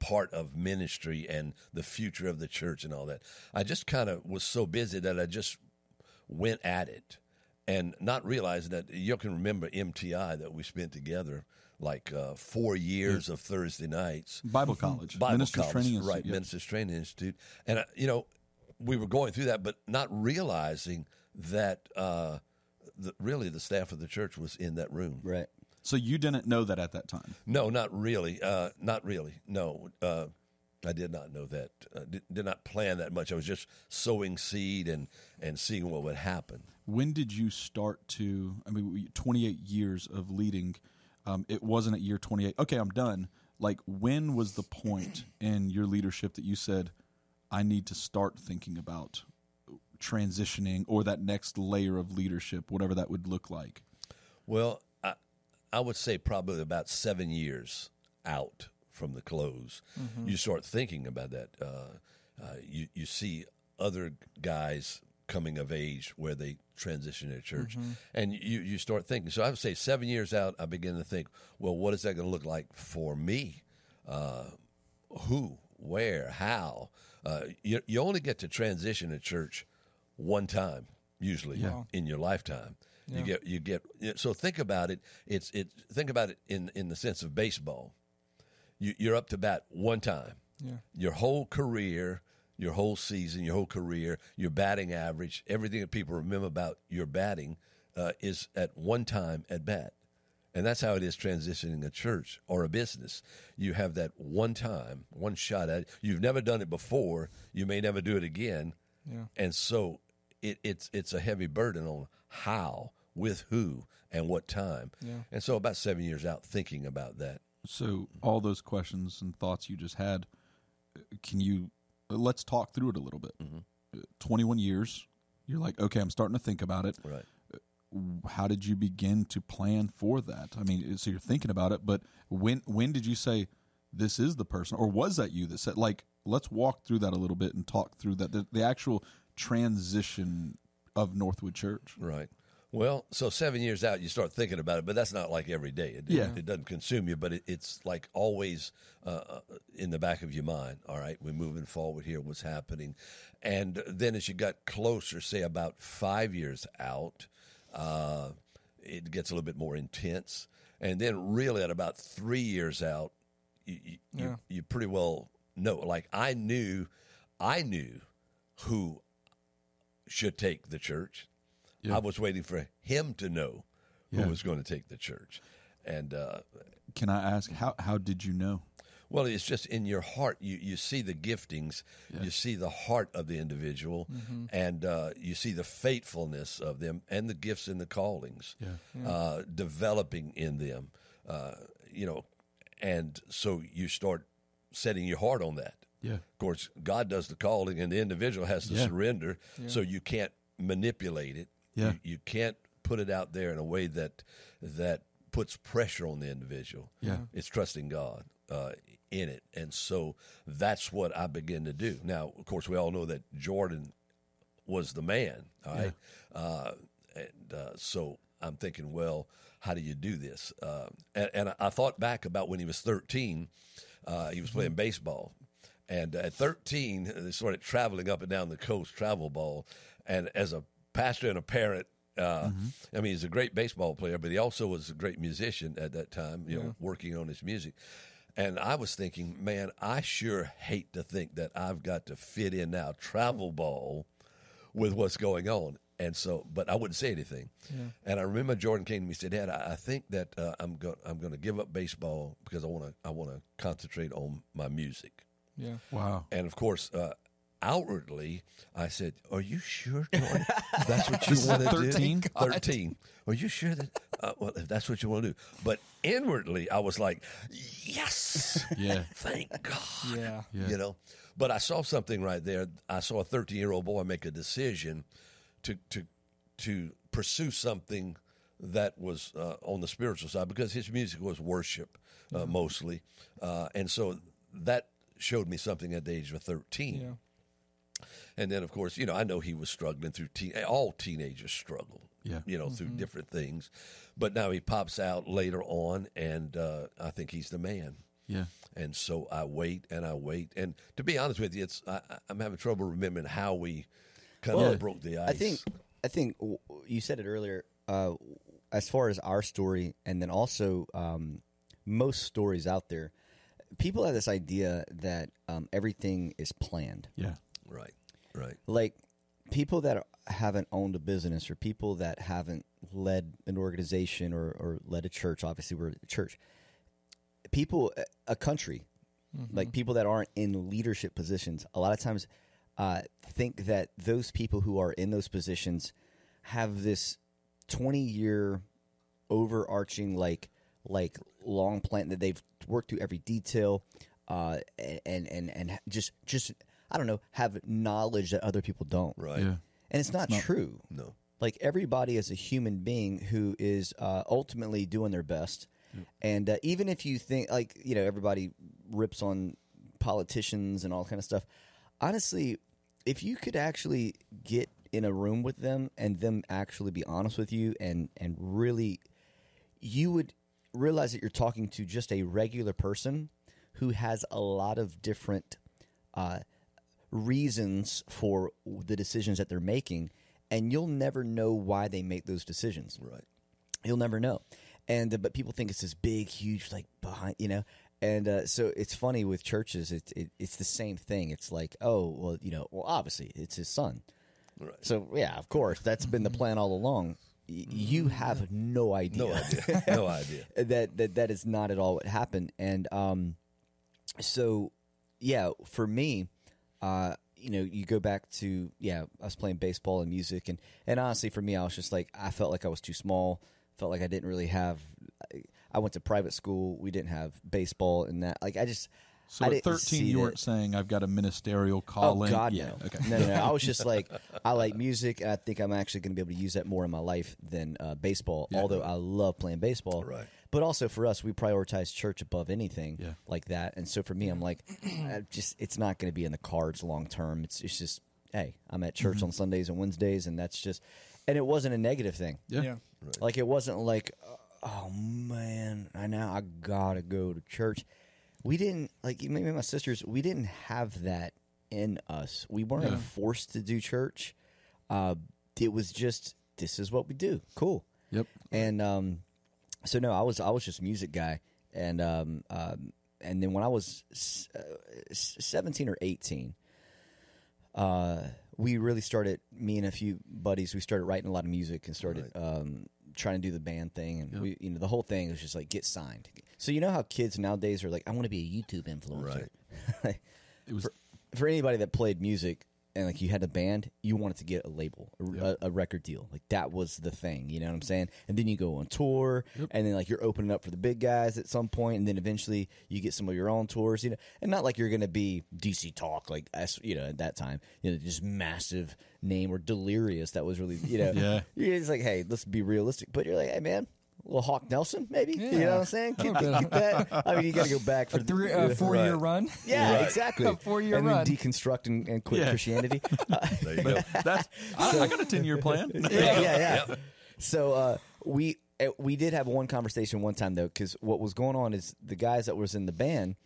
part of ministry and the future of the church and all that. I just kind of was so busy that I just went at it and not realizing that you can remember MTI that we spent together like uh, four years of Thursday nights. Bible college, Bible ministers college, training right? Institute. Ministers Training Institute, and uh, you know, we were going through that, but not realizing that uh, the, really the staff of the church was in that room. Right. So you didn't know that at that time. No, not really. Uh, not really. No, uh, I did not know that. Uh, did, did not plan that much. I was just sowing seed and and seeing what would happen. When did you start to? I mean, 28 years of leading. Um, it wasn't at year 28. Okay, I'm done. Like, when was the point in your leadership that you said, "I need to start thinking about transitioning or that next layer of leadership, whatever that would look like"? Well, I, I would say probably about seven years out from the close, you start thinking about that. Uh, uh, you you see other guys coming of age where they transition their church, and you you start thinking. So I would say seven years out, I begin to think, well, what is that going to look like for me? Uh, who, where, how? Uh, you you only get to transition a church one time usually in your lifetime. You get you get so think about it. It's it think about it in in the sense of baseball. You, you're up to bat one time. Yeah. Your whole career, your whole season, your whole career, your batting average, everything that people remember about your batting uh, is at one time at bat. And that's how it is transitioning a church or a business. You have that one time, one shot at it. You've never done it before. You may never do it again. Yeah. And so it, it's it's a heavy burden on how, with who, and what time. Yeah. And so about seven years out thinking about that. So all those questions and thoughts you just had, uh, can you let's talk through it a little bit. Uh, 21 years, you're like, okay, I'm starting to think about it. Right. How did you begin to plan for that? I mean, so you're thinking about it, but when when did you say this is the person, or was that you that said like, let's walk through that a little bit and talk through that the, the actual transition of Northwood Church? Right. Well, so seven years out, you start thinking about it, but that's not like every day. It, Yeah. it, it doesn't consume you, but it, it's like always uh, uh, in the back of your mind. All right, we're moving forward here. What's happening? And then as you got closer, say about five years out, uh, it gets a little bit more intense. And then, really, at about three years out, you, you, Yeah. you, you pretty well know. Like I knew, I knew who should take the church. Yeah. I was waiting for him to know Yeah. who was going to take the church. And uh, Can I ask how how did you know? well, it's just in your heart. You you see the giftings, you see the heart of the individual, and uh, you see the faithfulness of them, and the gifts and the callings Uh, developing in them. Uh, you know, and so you start setting your heart on that. Yeah. Of course, God does the calling, and the individual has to Yeah. surrender. So you can't manipulate it. Yeah. You, you can't put it out there in a way that that puts pressure on the individual. Yeah. It's trusting God uh, in it. And so that's what I begin to do. Now, of course, we all know that Jordan was the man. All right. Uh, and uh, so I'm thinking, well, how do you do this? Uh, and, and I thought back about when he was 13, uh, he was playing baseball. And at 13, they started traveling up and down the coast, travel ball. And as a pastor and a parent, uh, I mean, he's a great baseball player, but he also was a great musician at that time, you know, working on his music. And I was thinking, man, I sure hate to think that I've got to fit in now travel ball with what's going on. And so, but I wouldn't say anything. And I remember Jordan came to me and said, "Dad, I, I think that uh, I'm going I'm going to give up baseball because I want to I want to concentrate on my music." Yeah. Wow. And of course, uh, outwardly, I said, "Are you sure, Jordan? That's what you want to do." 13? Thirteen. Are you sure that? Uh, well, if that's what you want to do, but inwardly, I was like, "Yes, Yeah. thank God." Yeah. Yeah. You know, but I saw something right there. I saw a 13 year old boy make a decision to to to pursue something that was uh, on the spiritual side because his music was worship uh, mostly, uh, and so that showed me something at the age of 13. Yeah. And then, of course, you know, I know he was struggling through teen. All teenagers struggle, Yeah. you know, through different things. But now he pops out later on, and uh, I think he's the man. Yeah. And so I wait and I wait. And to be honest with you, it's I, I- I'm having trouble remembering how we kind Well, of broke the ice. I think I think you said it earlier. Uh, as far as our story, and then also um, most stories out there, people have this idea that um, everything is planned. Yeah. right, right, Like people that haven't owned a business, or people that haven't led an organization or, or led a church. Obviously, we're a church. People, a country, like people that aren't in leadership positions, a lot of times uh, think that those people who are in those positions have this 20 year overarching like like long plan that they've worked through every detail uh and and and just just i don't know have knowledge that other people don't. Right. Yeah. and it's not true. No, like everybody is a human being who is uh, ultimately doing their best. And uh, even if you think like you know everybody rips on politicians and all kind of stuff honestly if you could actually get in a room with them and them actually be honest with you and and really you would realize that you're talking to just a regular person who has a lot of different uh, reasons for the decisions that they're making, and you'll never know why they make those decisions. right. You'll never know. And uh, but people think it's this big, huge, like behind, you know. And uh, so it's funny with churches. It's it, it's the same thing. It's like, oh, well, you know, well, obviously it's his son. Right. So yeah, of course, that's been the plan all along. Y- You have no idea No idea. no idea. that that that is not at all what happened and um so yeah for me uh you know you go back to yeah i was playing baseball and music and and honestly for me i was just like i felt like i was too small felt like i didn't really have i went to private school we didn't have baseball and that like i just So I at 13, you weren't saying I've got a ministerial calling. Oh calling. God, yeah. no. Okay. no, no, no. I was just like, I like music, and I think I'm actually going to be able to use that more in my life than uh, baseball. Although I love playing baseball, Right. But also for us, we prioritize church above anything Yeah. like that. And so for me, I'm like, I just it's not going to be in the cards long term. It's it's just, hey, I'm at church on Sundays and Wednesdays, and that's just, and it wasn't a negative thing. Yeah. Yeah. Like it wasn't like, oh man, I now I gotta go to church. We didn't like maybe my sisters. We didn't have that in us. We weren't Yeah. forced to do church. Uh, it was just this is what we do. Cool. Yep. And um, so no, I was I was just music guy, and um, um, and then when I was s- uh, seventeen or eighteen, uh, we really started. Me and a few buddies, we started writing a lot of music and started um, trying to do the band thing, and we, you know, the whole thing was just like get signed. So you know how kids nowadays are like, I want to be a YouTube influencer. Right. It was for anybody that played music and like you had a band, you wanted to get a label, a, a, a record deal. Like that was the thing, you know what I'm saying? And then you go on tour, and then like you're opening up for the big guys at some point, and then eventually you get some of your own tours, you know. And not like you're going to be DC Talk, like you know, at that time, you know, just massive name or Delirious. That was really, you know, Yeah. You're like, hey, let's be realistic. But you're like, hey, man, little Hawk Nelson, maybe. You know what I'm saying? Get, get- get that. I mean, you got to go back for A three, uh, four year run. Yeah, Right. exactly. A four-year run. and run. then deconstruct and, and quit Yeah. Christianity. There you go. That's I, I got a ten year plan. yeah, yeah, yeah. Yeah. So uh, we uh, we did have one conversation one time though, because what was going on is the guys that was in the band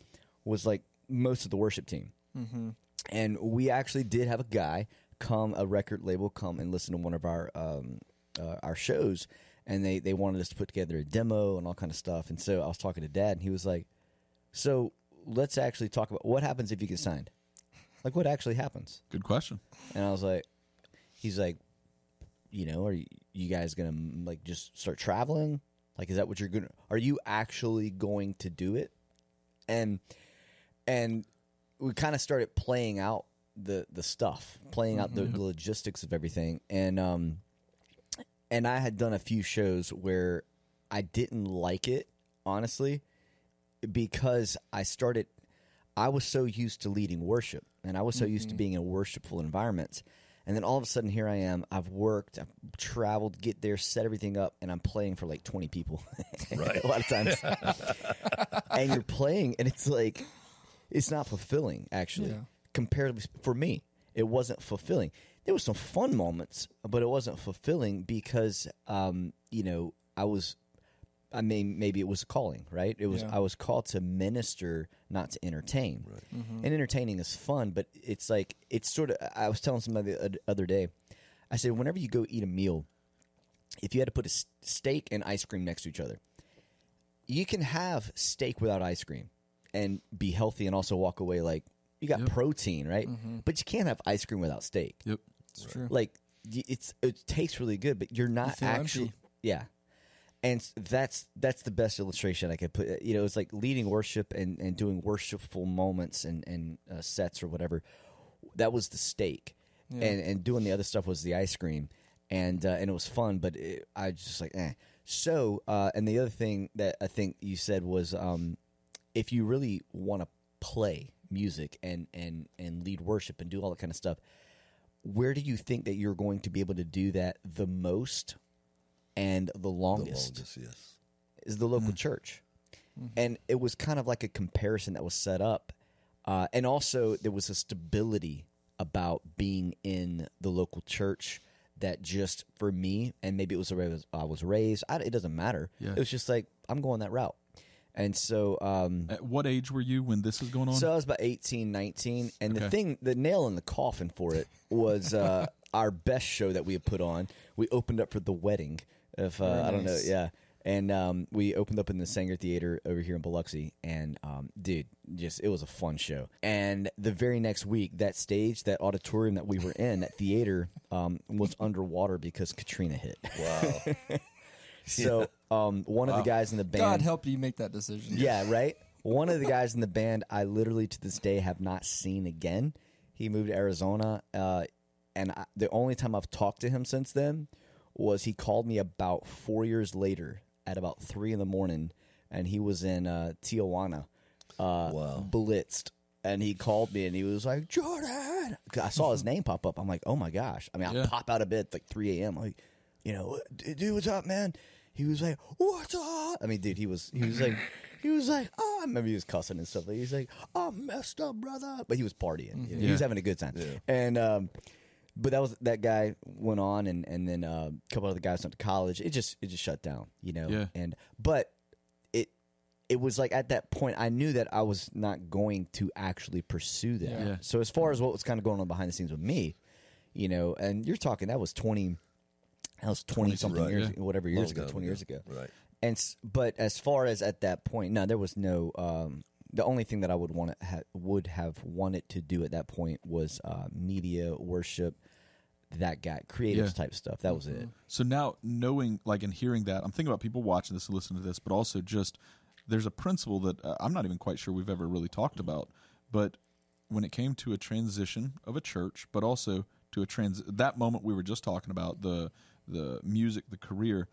was like most of the worship team, mm-hmm. and we actually did have a guy come a record label come and listen to one of our um, uh, our shows, and they they wanted us to put together a demo and all kind of stuff, and so I was talking to Dad, and he was like, "So let's actually talk about what happens if you get signed." Like what actually happens? Good question. And I was like, he's like, you know, are you, guys gonna like just start traveling? Like, is that what you're gonna? Are you actually going to do it? And and we kind of started playing out the the stuff, playing out the, the logistics of everything, and um, and I had done a few shows where I didn't like it, honestly, because I started. I was so used to leading worship, and I was so used to mm-hmm. being in worshipful environments. And then all of a sudden, here I am. I've worked, I've traveled, get there, set everything up, and I'm playing for like 20 people Right. a lot of times. and you're playing, and it's like, it's not fulfilling, actually. Yeah. Comparatively, for me, it wasn't fulfilling. There was some fun moments, but it wasn't fulfilling because, um, you know, I was I mean, maybe it was a calling, right? It was Yeah. I was called to minister, not to entertain. And entertaining is fun, but it's like it's sort of. I was telling somebody the other day. I said, whenever you go eat a meal, if you had to put a steak and ice cream next to each other, you can have steak without ice cream and be healthy and also walk away like you got protein, right? But you can't have ice cream without steak Yep. It's true. like it's it tastes really good, but you're not feel actually empty. yeah. And that's that's the best illustration I could put. You know, it's like leading worship and, and doing worshipful moments and and uh, sets or whatever. That was the steak, and and doing the other stuff was the ice cream, and uh, and it was fun. But it, I just like eh. So uh, and the other thing that I think you said was um, if you really want to play music and and and lead worship and do all that kind of stuff, where do you think that you're going to be able to do that the most and the longest? The longest, yes. is the local church and it was kind of like a comparison that was set up uh, and also there was a stability about being in the local church that just for me and maybe it was the way I was, I was raised I, it doesn't matter Yeah. it was just like i'm going that route and so um, At what age were you when this was going on? so I was about 18, 19. And the thing, the nail in the coffin for it was uh, our best show that we had put on. We opened up for The Wedding. If uh, Very I don't know, yeah. And um, we opened up in the Saenger Theater over here in Biloxi. And um, dude, just it was a fun show. And the very next week, that stage, that auditorium that we were in, that theater, um, was underwater because Katrina hit. Wow. So um, one of the guys in the band. God help you make that decision. Yeah, right. One of the guys in the band, I literally to this day have not seen again. He moved to Arizona, uh, and I, the only time I've talked to him since then was he called me about four years later at about three in the morning, and he was in uh, Tijuana, uh, Wow. blitzed. And he called me and he was like, Jordan. 'Cause I saw his name pop up. I'm like, oh my gosh. I mean, I Yeah. pop out of bed at like 3 a.m. Like, you know, dude, what's up, man? He was like, what's up? I mean, dude, he was, he was like, he was like, oh, I remember he was cussing and stuff. Like, he's like, I'm messed up, brother. But he was partying. you know, He was having a good time. And, um, but that was that guy went on, and and then uh, a couple other guys went to college. It just it just shut down, you know. Yeah. And but it it was like at that point I knew that I was not going to actually pursue that. Yeah. Yeah. So as far as what was kind of going on behind the scenes with me, you know, and you're talking that was twenty, that was twenty something right, years, yeah. whatever years Long ago, time twenty years ago. Right. And but as far as at that point, no, there was no. Um, the only thing that I would want to ha- would have wanted to do at that point was uh, media worship, that guy, creative Yeah. type stuff. That was it. So now knowing, like, and hearing that, I'm thinking about people watching this and listening to this, but also just there's a principle that uh, I'm not even quite sure we've ever really talked about. But when it came to a transition of a church, but also to a trans that moment we were just talking about the the music, the career,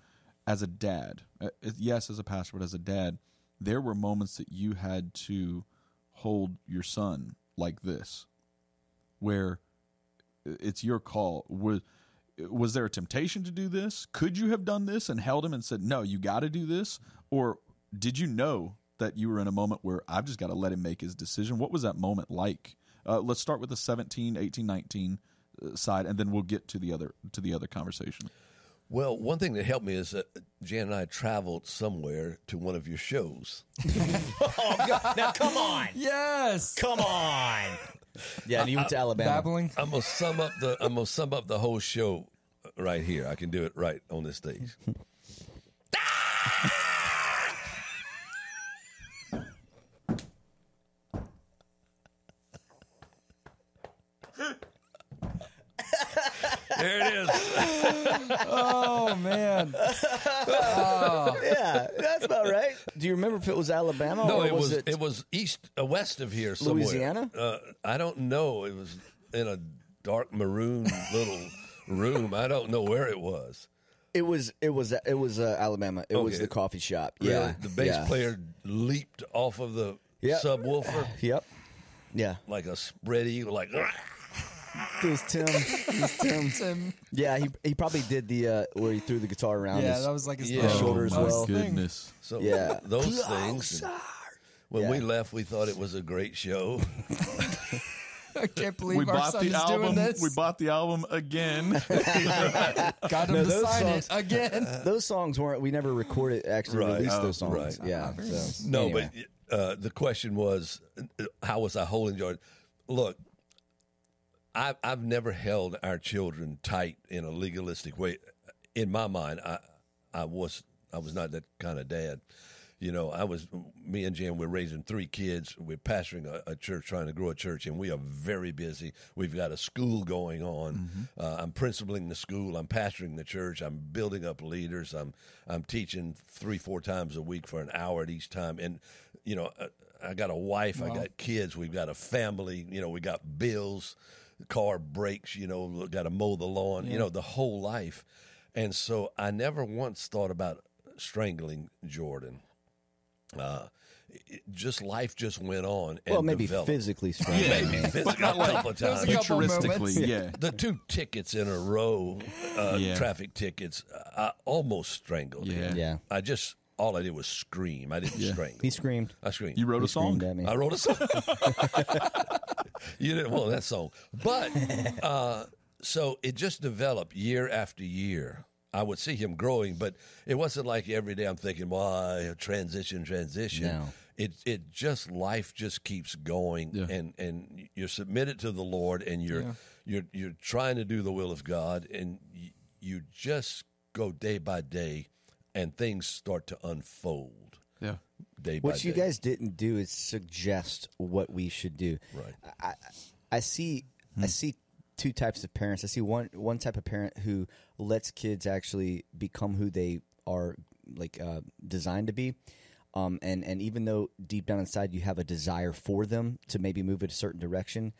as a dad, uh, yes, as a pastor, but as a dad, there were moments that you had to hold your son like this, where it's your call. Was was there a temptation to do this? Could you have done this and held him and said, "No, you got to do this," or did you know that you were in a moment where I've just got to let him make his decision? What was that moment like? Uh, let's start with the 17, 18, 19 uh, side, and then we'll get to the other to the other conversation. Well, one thing that helped me is that Jan and I traveled somewhere to one of your shows. Oh God! Now come on, Yes. come on. Yeah, and you went to Alabama. Babbling. I'm gonna sum up the I'm gonna sum up the whole show right here. I can do it right on this stage. there it is. Oh man. Yeah, that's about right. Do you remember if it was Alabama No, or it was it? it was east uh, west of here somewhere. Louisiana? Uh, I don't know. It was in a dark maroon little room. I don't know where it was. It was it was it was uh, Alabama. It was the coffee shop. Really, Yeah, the bass yeah. player leaped off of the Yep. subwoofer Yep. Yeah. like a spread eagle, like It was Tim. It was Tim. Tim. Yeah, he he probably did the uh, where he threw the guitar around Yeah, his that was like his Yeah. little- shoulder as Oh, my well. goodness. so. Yeah. those things. and When we left, we thought it was a great show. I can't believe We our bought son the is doing album. this. We bought the album again. Got him No, to sign songs- it again. Those songs weren't. We never recorded. Actually Right. released Oh, those songs. right. Yeah. so. No, anyway. but uh, the question was, uh, how was I holding Jordan? Look, I've I've never held our children tight in a legalistic way. In my mind, I I was I was not that kind of dad. You know, I was me and Jan. We're raising three kids. We're pastoring a, a church, trying to grow a church, and we are very busy. We've got a school going on. Uh, I'm principaling the school. I'm pastoring the church. I'm building up leaders. I'm I'm teaching three four times a week for an hour at each time. And you know, uh, I got a wife. I got kids. We've got a family. You know, we got bills. Car breaks. You know, got to mow the lawn. You know, the whole life. And so I never once thought about strangling Jordan uh, it, just life just went on. And well, maybe developed. physically strong. maybe physically a couple of There was a times. couple Futuristically, moments. yeah. The two tickets in a row, uh, Yeah. traffic tickets, I almost strangled Yeah. him. Yeah. I just all I did was scream. I didn't strangle. He screamed. I screamed. You wrote He a song. screamed at me. I wrote a song. you didn't want that song, but uh, so it just developed year after year. I would see him growing, but it wasn't like every day I'm thinking, "Why transition, transition." No. It it just life just keeps going, Yeah. and and you're submitted to the Lord, and you're Yeah. you're you're trying to do the will of God, and you, you just go day by day, and things start to unfold Yeah. day by What day. you guys didn't do is suggest what we should do. Right. I, I see. I see two types of parents. I see one one type of parent who lets kids actually become who they are, like uh, designed to be. Um, and and even though deep down inside you have a desire for them to maybe move in a certain direction,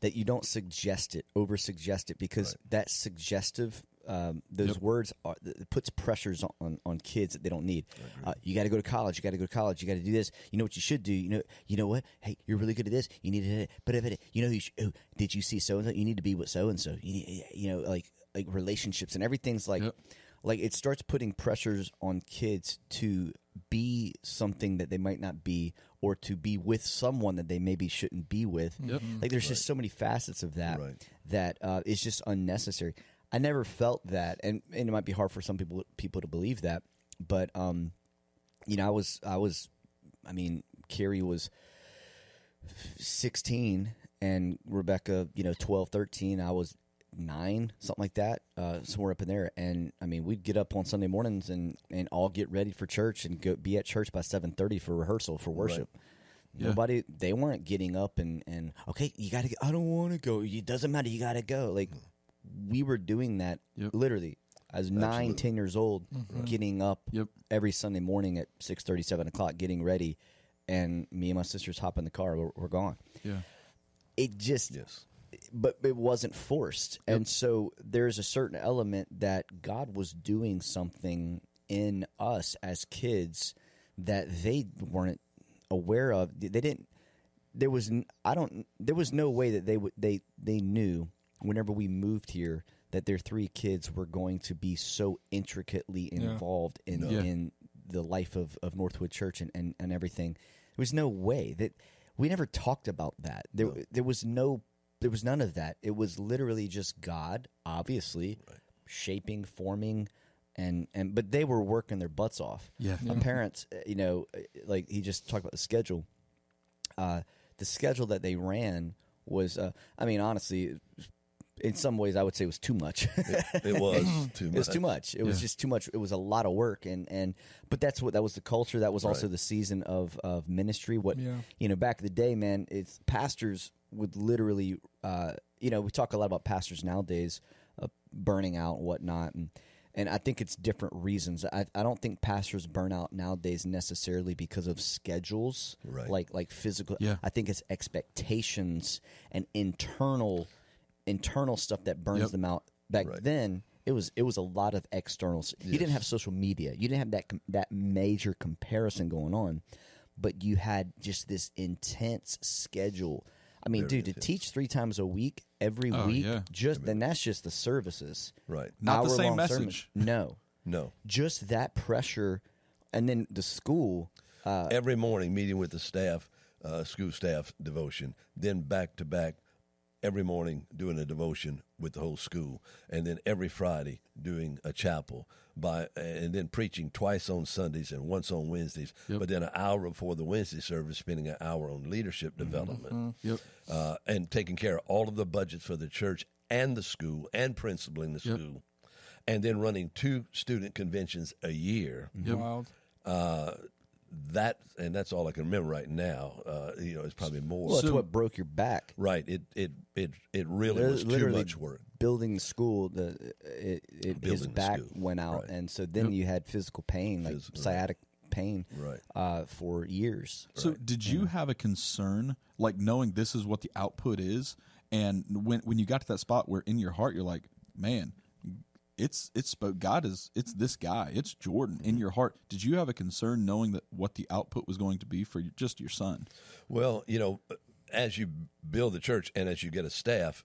that you don't suggest it, over suggest it, because that suggestive, um, those words are, it puts pressures on, on kids that they don't need. Uh, you got to go to college. You got to go to college. You got to do this. You know what you should do. You know, you know what? Hey, you're really good at this. You need to, but if it, you know, you should, oh, did you see so and so? You need to be with so and so. You need, you know, like like relationships and everything's like, Yep. like it starts putting pressures on kids to be something that they might not be or to be with someone that they maybe shouldn't be with like there's just so many facets of that Right. that uh, is just unnecessary i never felt that and, and it might be hard for some people people to believe that but um you know i was i was i mean carrie was 16 and rebecca you know 12 13 i was nine something like that uh, somewhere up in there. And i mean we'd get up on sunday mornings and and all get ready for church and go be at church by 7.30 for rehearsal for worship. Yeah. nobody they weren't getting up and and okay you gotta i don't want to go. It doesn't matter. You gotta go. Like we were doing that Yep. literally. As nine ten years old mm-hmm. getting up Yep. every sunday morning at 6.30 7 o'clock getting ready and me and my sisters hop in the car. We're, we're gone. Yeah. it just Yes. but it wasn't forced. And so there's a certain element that god was doing something in us as kids that they weren't aware of. They didn't there was I don't there was no way that they would they they knew whenever we moved here that their three kids were going to be so intricately involved in Yeah. in the life of, of Northwood Church and, and, and everything. There was no way that we never talked about that. There there was no there was none of that. It was literally just God, obviously, shaping, forming and and but they were working their butts off. Yeah. Our parents, uh, you know, uh, like he just talked about the schedule. Uh, the schedule that they ran was, uh, I mean, honestly, in some ways, I would say it was too much. It was too It much. was too much. It was just too much. It was a lot of work, and and but that's what that was the culture. That was also Right. the season of of ministry. What Yeah. you know, back in the day, man, it's pastors would literally, uh, you know, we talk a lot about pastors nowadays, uh, burning out, and whatnot, and and I think it's different reasons. I I don't think pastors burn out nowadays necessarily because of schedules, Right. like like physical. Yeah. I think it's expectations and internal internal stuff that burns Yep. them out. Back Right. then, it was it was a lot of externals. You didn't have social media. You didn't have that that major comparison going on, but you had just this intense schedule. I mean, Very dude, to teach three times a week every Oh, week, yeah. just then that's just the services. Right. Not the same message. No, No. just that pressure, and then the school. Uh, Every morning meeting with the staff, uh, school staff devotion, then back to back every morning doing a devotion with the whole school, and then every Friday doing a chapel by and then preaching twice on Sundays and once on Wednesdays. Yep. But then an hour before the Wednesday service, spending an hour on leadership development. Yep. uh, and taking care of all of the budgets for the church and the school and principling the Yep. school, and then running two student conventions a year. Yep. Wild. Uh, that and that's all I can remember right now. Uh, you know, it's probably more. well, it's So- what broke your back. right. It it it it really Lit- was too much work. Building the school, the it, it, his Building the back school, went out, right. and so then Yep. you had physical pain, like Phys- right. sciatic pain, Right. uh, for years. So, did you have a concern, like knowing this is what the output is, and when when you got to that spot where in your heart you're like, man, it's it's God is it's this guy, it's Jordan in mm-hmm. your heart. Did you have a concern knowing that what the output was going to be for just your son? Well, you know, as you build the church and as you get a staff,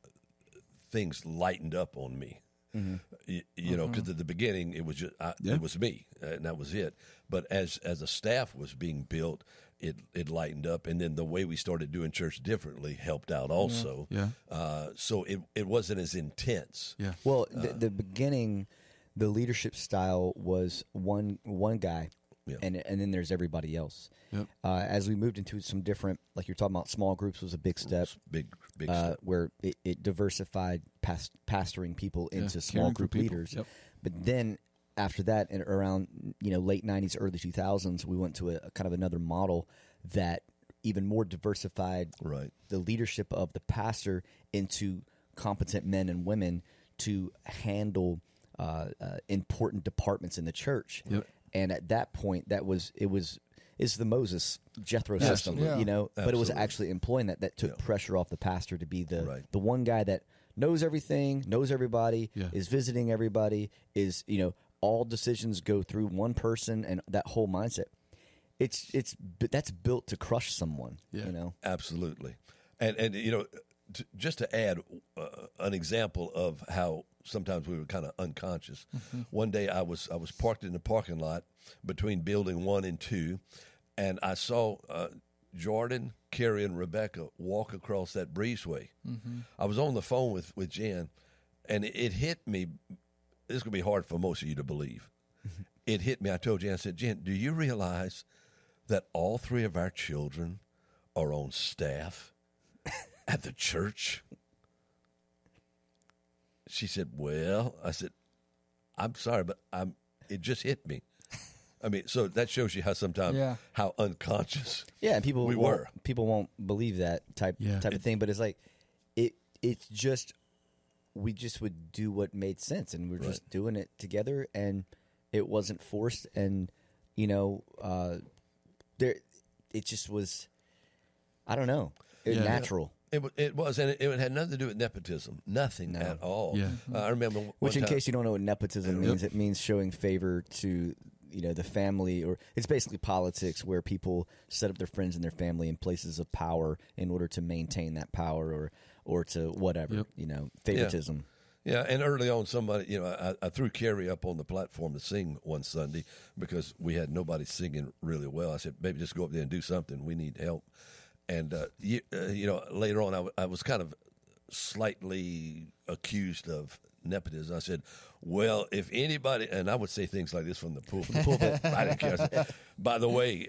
things lightened up on me. Mm-hmm. You, you know, because mm-hmm. at the beginning it was just I, Yeah. it was me, uh, and that was it. But as as a staff was being built, it it lightened up, and then the way we started doing church differently helped out also. Yeah. Uh, so it it wasn't as intense. Yeah, Well, the, the beginning, the leadership style was one one guy, Yeah. and and then there's everybody else. Yep. Uh, as we moved into some different, like you're talking about, small groups was a big step. Big big uh, step. where it, it diversified past, pastoring people into small group people. leaders. Yep. But then after that, and around you know late '90s, early 2000s, we went to a, a kind of another model that even more diversified Right. the leadership of the pastor into competent men and women to handle uh, uh, important departments in the church. Yep. And at that point, that was it was is the Moses Jethro system, Absolutely. you know. But it was actually employing that that took Yeah. pressure off the pastor to be the Right. the one guy that knows everything, knows everybody, Yeah. is visiting everybody, is you know all decisions go through one person and that whole mindset. It's it's that's built to crush someone, Yeah. you know. Absolutely, and and you know, t- just to add uh, an example of how sometimes we were kind of unconscious. One day I was I was parked in the parking lot between building one and two, and I saw uh, Jordan, Carrie, and Rebecca walk across that breezeway. I was on the phone with with Jen, and it, it hit me. This is gonna be hard for most of you to believe. it hit me. I told Jen, I said, Jen, do you realize that all three of our children are on staff at the church? She said, Well, I said, I'm sorry, but I'm it just hit me. I mean, so that shows you how sometimes Yeah. how unconscious. Yeah, and people We were. people won't believe that type Yeah. type of thing. But it's like it it's just we just would do what made sense, and we're just doing it together, and it wasn't forced, and you know, uh, there it just was. I don't know, it, Yeah. natural. It, it was, and it, it had nothing to do with nepotism. Nothing No. at all. Yeah. Uh, I remember one Which, in time- case you don't know what nepotism means, it means showing favor to you know the family, or it's basically politics where people set up their friends and their family in places of power in order to maintain that power, or or to whatever Yep. you know favoritism. Yeah, and early on, somebody, you know, I, I threw Carrie up on the platform to sing one Sunday because we had nobody singing really well. I said, "Baby, just go up there and do something. We need help." And uh, you, uh, you know, later on, I, w- I was kind of slightly accused of nepotism. I said, "Well, if anybody," and I would say things like this from the pulpit. The pulpit I didn't care. I said, By the way.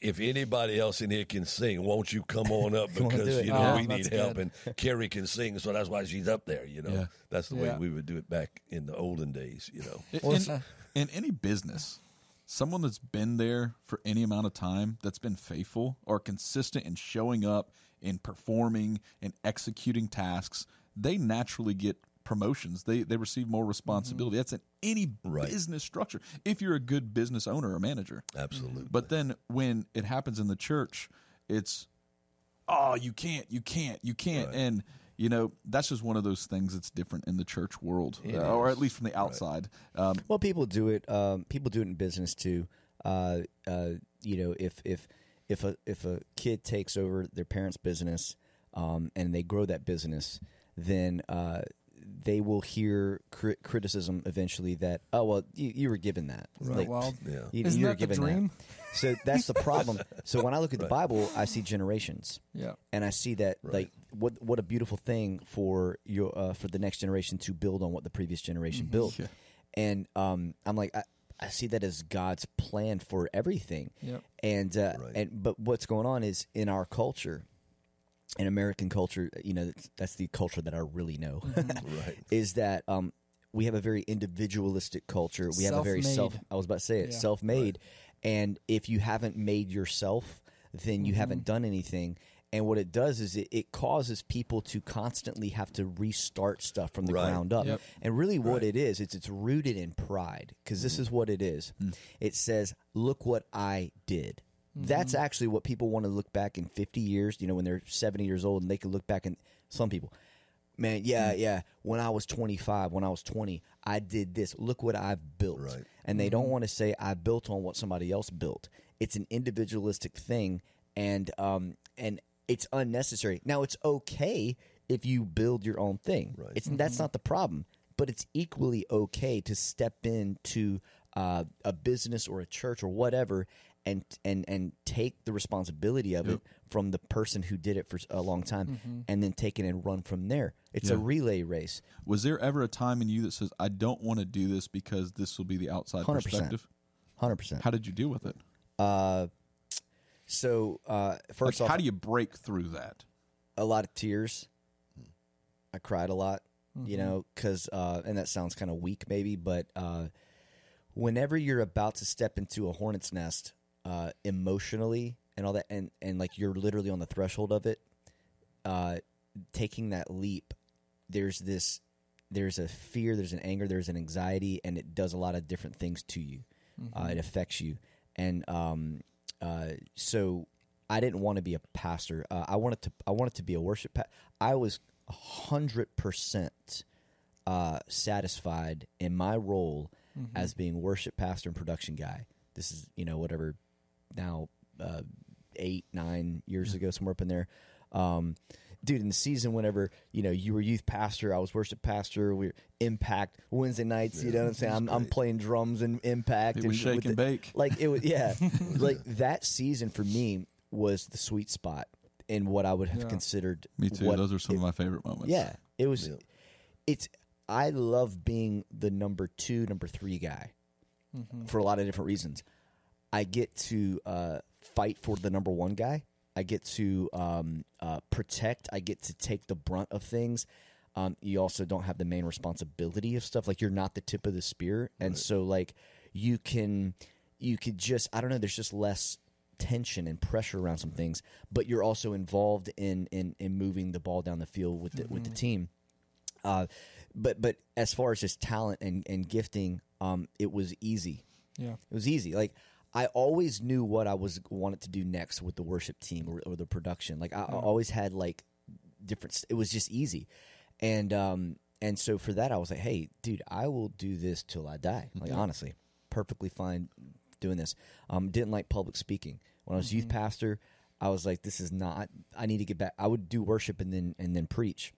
If anybody else in here can sing, won't you come on up on, because do it. you know Oh, we that's need help good. and Carrie can sing, so that's why she's up there. You know, Yeah. that's the way Yeah. we would do it back in the olden days. You know, In, in, in any business, someone that's been there for any amount of time, that's been faithful or consistent in showing up, in performing, and executing tasks, they naturally get promotions. They they receive more responsibility. That's in any Right. business structure. If you're a good business owner or manager, absolutely. but then when it happens in the church, it's oh you can't, you can't, you can't, and you know that's just one of those things that's different in the church world, uh, or at least from the outside. Um, Well, people do it. Um, people do it in business too. Uh, uh, you know, if if if a if a kid takes over their parents' business um, and they grow that business, then uh, they will hear cri- criticism eventually that oh well you, you were given that Isn't Like, that wild? yeah, you, Isn't you were that the dream? that. So that's the problem. so when I look at the Bible, I see generations Yeah. and I see that like what what a beautiful thing for your uh, for the next generation to build on what the previous generation built, Yeah. and um, I'm like I, I see that as God's plan for everything, Yep. and uh, Right. and but what's going on is in our culture, in American culture, uh, you know that's, that's the culture that I really know, mm-hmm. right. is that um, we have a very individualistic culture. We have a very self. I was about to say it, Yeah. self-made, and if you haven't made yourself, then you mm-hmm. haven't done anything. And what it does is it, it causes people to constantly have to restart stuff from the Right. ground up. Yep. And really, what it is, it's it's rooted in pride because this mm-hmm. is what it is. Mm. It says, "Look what I did." That's actually what people want to look back in 50 years. You know, when they're 70 years old, and they can look back and some people, man, yeah, yeah. When I was 25, when I was 20, I did this. Look what I've built. Right. And they don't want to say I built on what somebody else built. It's an individualistic thing, and um, and it's unnecessary. Now it's okay if you build your own thing. Right. It's that's not the problem, but it's equally okay to step into uh, a business or a church or whatever. And, and and take the responsibility of it from the person who did it for a long time, and then take it and run from there. It's a relay race. Was there ever a time in you that says, "I don't want to do this because this will be the outside 100%. perspective"? Hundred percent. How did you deal with it? Uh, so uh, Like, first off, how do you break through that? a lot of tears. I cried a lot, you know, because uh, and that sounds kind of weak, maybe, but uh, whenever you're about to step into a hornet's nest, uh, emotionally and all that, and and like you're literally on the threshold of it, uh, taking that leap, there's this, there's a fear, there's an anger, there's an anxiety, and it does a lot of different things to you. Uh, it affects you, and um, uh, so I didn't want to be a pastor. Uh, I wanted to. I wanted to be a worship. Pa- I was hundred percent uh, satisfied in my role as being worship pastor and production guy. This is you know whatever now uh, eight nine years ago somewhere up in there. Um, dude, in the season, whenever you know you were youth pastor, I was worship pastor. We were Impact Wednesday nights. you know what I'm saying? I'm, I'm playing drums and Impact. It was and shake with and the- bake. Like it was, yeah. like that season for me was the sweet spot in what I would have Yeah. considered. Me too. what Those are some it- of my favorite moments. Yeah, it was. Yeah. It's. I love being the number two, number three guy for a lot of different reasons. I get to uh, fight for the number one guy. I get to um, uh, protect. I get to take the brunt of things. Um, you also don't have the main responsibility of stuff. Like you're not the tip of the spear, and so like you can you could just I don't know. There's just less tension and pressure around some things, but you're also involved in in, in moving the ball down the field with the, with the team. Uh, but but as far as just talent and, and gifting, um, it was easy. Yeah. It was easy. Like I always knew what I was wanted to do next with the worship team or, or the production. Like I, I always had like different. It was just easy, and um and so for that I was like, hey, dude, I will do this till I die. Like honestly, perfectly fine doing this. Um, didn't like public speaking when I was youth pastor. I was like, this is not. I need to get back. I would do worship and then and then preach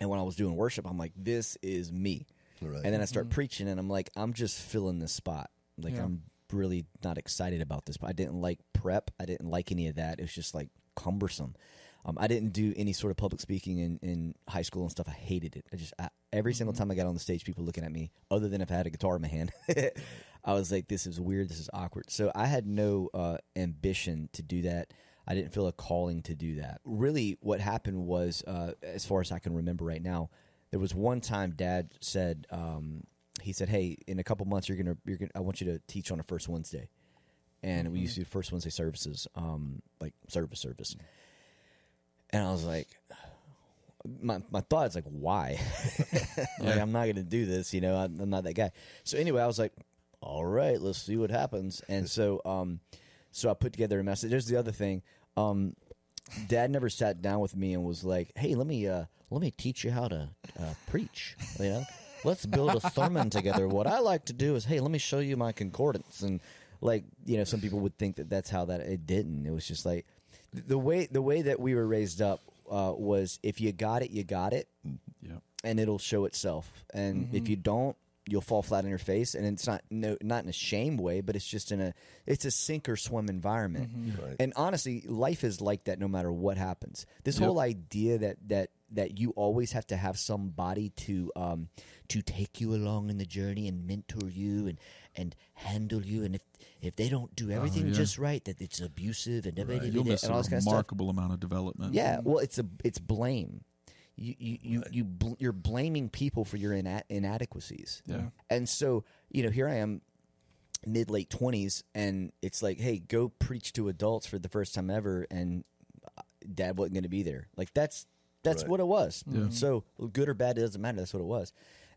And when I was doing worship, I'm like, this is me. Right. And then I start preaching, and I'm like, I'm just filling this spot. Like Yeah. I'm really not excited about this. But I didn't like prep. I didn't like any of that. It was just like cumbersome. Um, I didn't do any sort of public speaking in, in high school and stuff. I hated it. I just I, every single time I got on the stage, people looking at me, other than if I had a guitar in my hand, I was like, "This is weird. This is awkward." So I had no uh, ambition to do that. I didn't feel a calling to do that. Really, what happened was, uh, as far as I can remember right now, there was one time Dad said, um, he said, "Hey, in a couple months, you're gonna, you're gonna, I want you to teach on a first Wednesday." And we used to do first Wednesday services, um, like service service. And I was like, my my thought is like, why? like, I'm not gonna do this, you know. I'm, I'm not that guy. So anyway, I was like, all right, let's see what happens. And so, um, so I put together a message. There's the other thing. Um, Dad never sat down with me and was like, "Hey, let me uh, let me teach you how to uh, preach." You know, let's build a sermon together. What I like to do is, hey, let me show you my concordance and like you know, some people would think that that's how that it didn't. It was just like the way the way that we were raised up uh, was if you got it, you got it, Yeah. and it'll show itself. And if you don't, you'll fall flat on your face. And it's not no not in a shame way, but it's just in a it's a sink or swim environment. Right. And honestly, life is like that no matter what happens. This Yep. whole idea that that that you always have to have somebody to um to take you along in the journey and mentor you and and handle you and if if they don't do everything yeah. just right that it's abusive and everything You'll miss and a all this kind of stuff. remarkable amount of development. Yeah, well, it's a it's blame. You you you, you bl- you're blaming people for your ina- inadequacies. Yeah. And so you know, here I am, mid late twenties, and it's like, hey, go preach to adults for the first time ever, and uh, Dad wasn't going to be there. Like that's that's Right. what it was. So good or bad, it doesn't matter. That's what it was.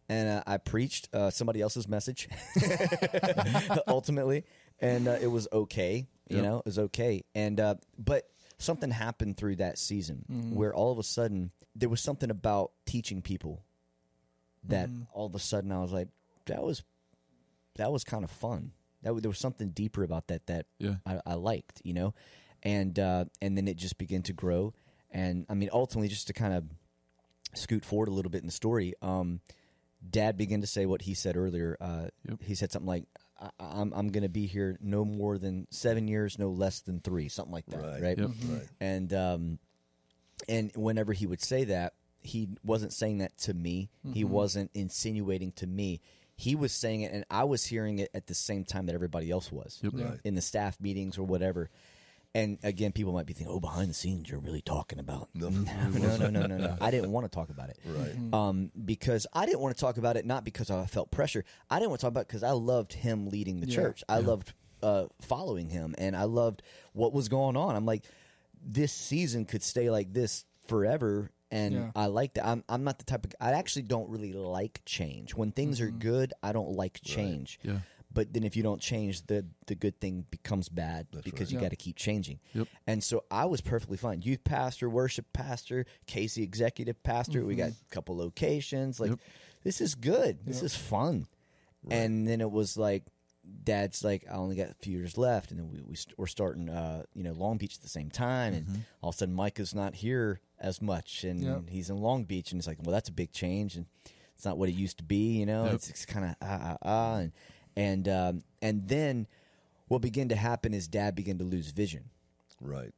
And uh, I preached uh, somebody else's message, ultimately, and uh, it was okay. You Yep. know, it was okay. And uh, but something happened through that season where all of a sudden there was something about teaching people that all of a sudden I was like, that was that was kind of fun. That there was something deeper about that that Yeah. I, I liked, you know, and uh, and then it just began to grow. And I mean, ultimately, just to kind of scoot forward a little bit in the story, um, Dad began to say what he said earlier. Uh, Yep. He said something like, I, "I'm I'm going to be here no more than seven years, no less than three, something like that, Right. right?" Yep. Right. And um, and whenever he would say that, he wasn't saying that to me. He wasn't insinuating to me. He was saying it, and I was hearing it at the same time that everybody else was Yep. Right. in the staff meetings or whatever. And again, people might be thinking, "Oh, behind the scenes, you're really talking about." No. no, no, no, no, no. I didn't want to talk about it, Right. Um, because I didn't want to talk about it not because I felt pressure. I didn't want to talk about it because I loved him leading the Yeah. church. I loved uh, following him, and I loved what was going on. I'm like, this season could stay like this forever. And Yeah. I like that. I'm I'm not the type of I actually don't really like change. When things are good, I don't like change. Yeah. But then if you don't change, the the good thing becomes bad because right. you Yeah. got to keep changing. Yep. And so I was perfectly fine. Youth pastor, worship pastor, Casey executive pastor. We got a couple locations. Like Yep. this is good. This is fun. And then it was like dad's like I only got a few years left and then we, we st- we're starting uh you know Long Beach at the same time and all of a sudden Micah's not here as much and Yep. he's in Long Beach and it's like well that's a big change and it's not what it used to be you know Yep. it's, it's kind of ah ah ah and and um and then what began to happen is dad began to lose vision Right.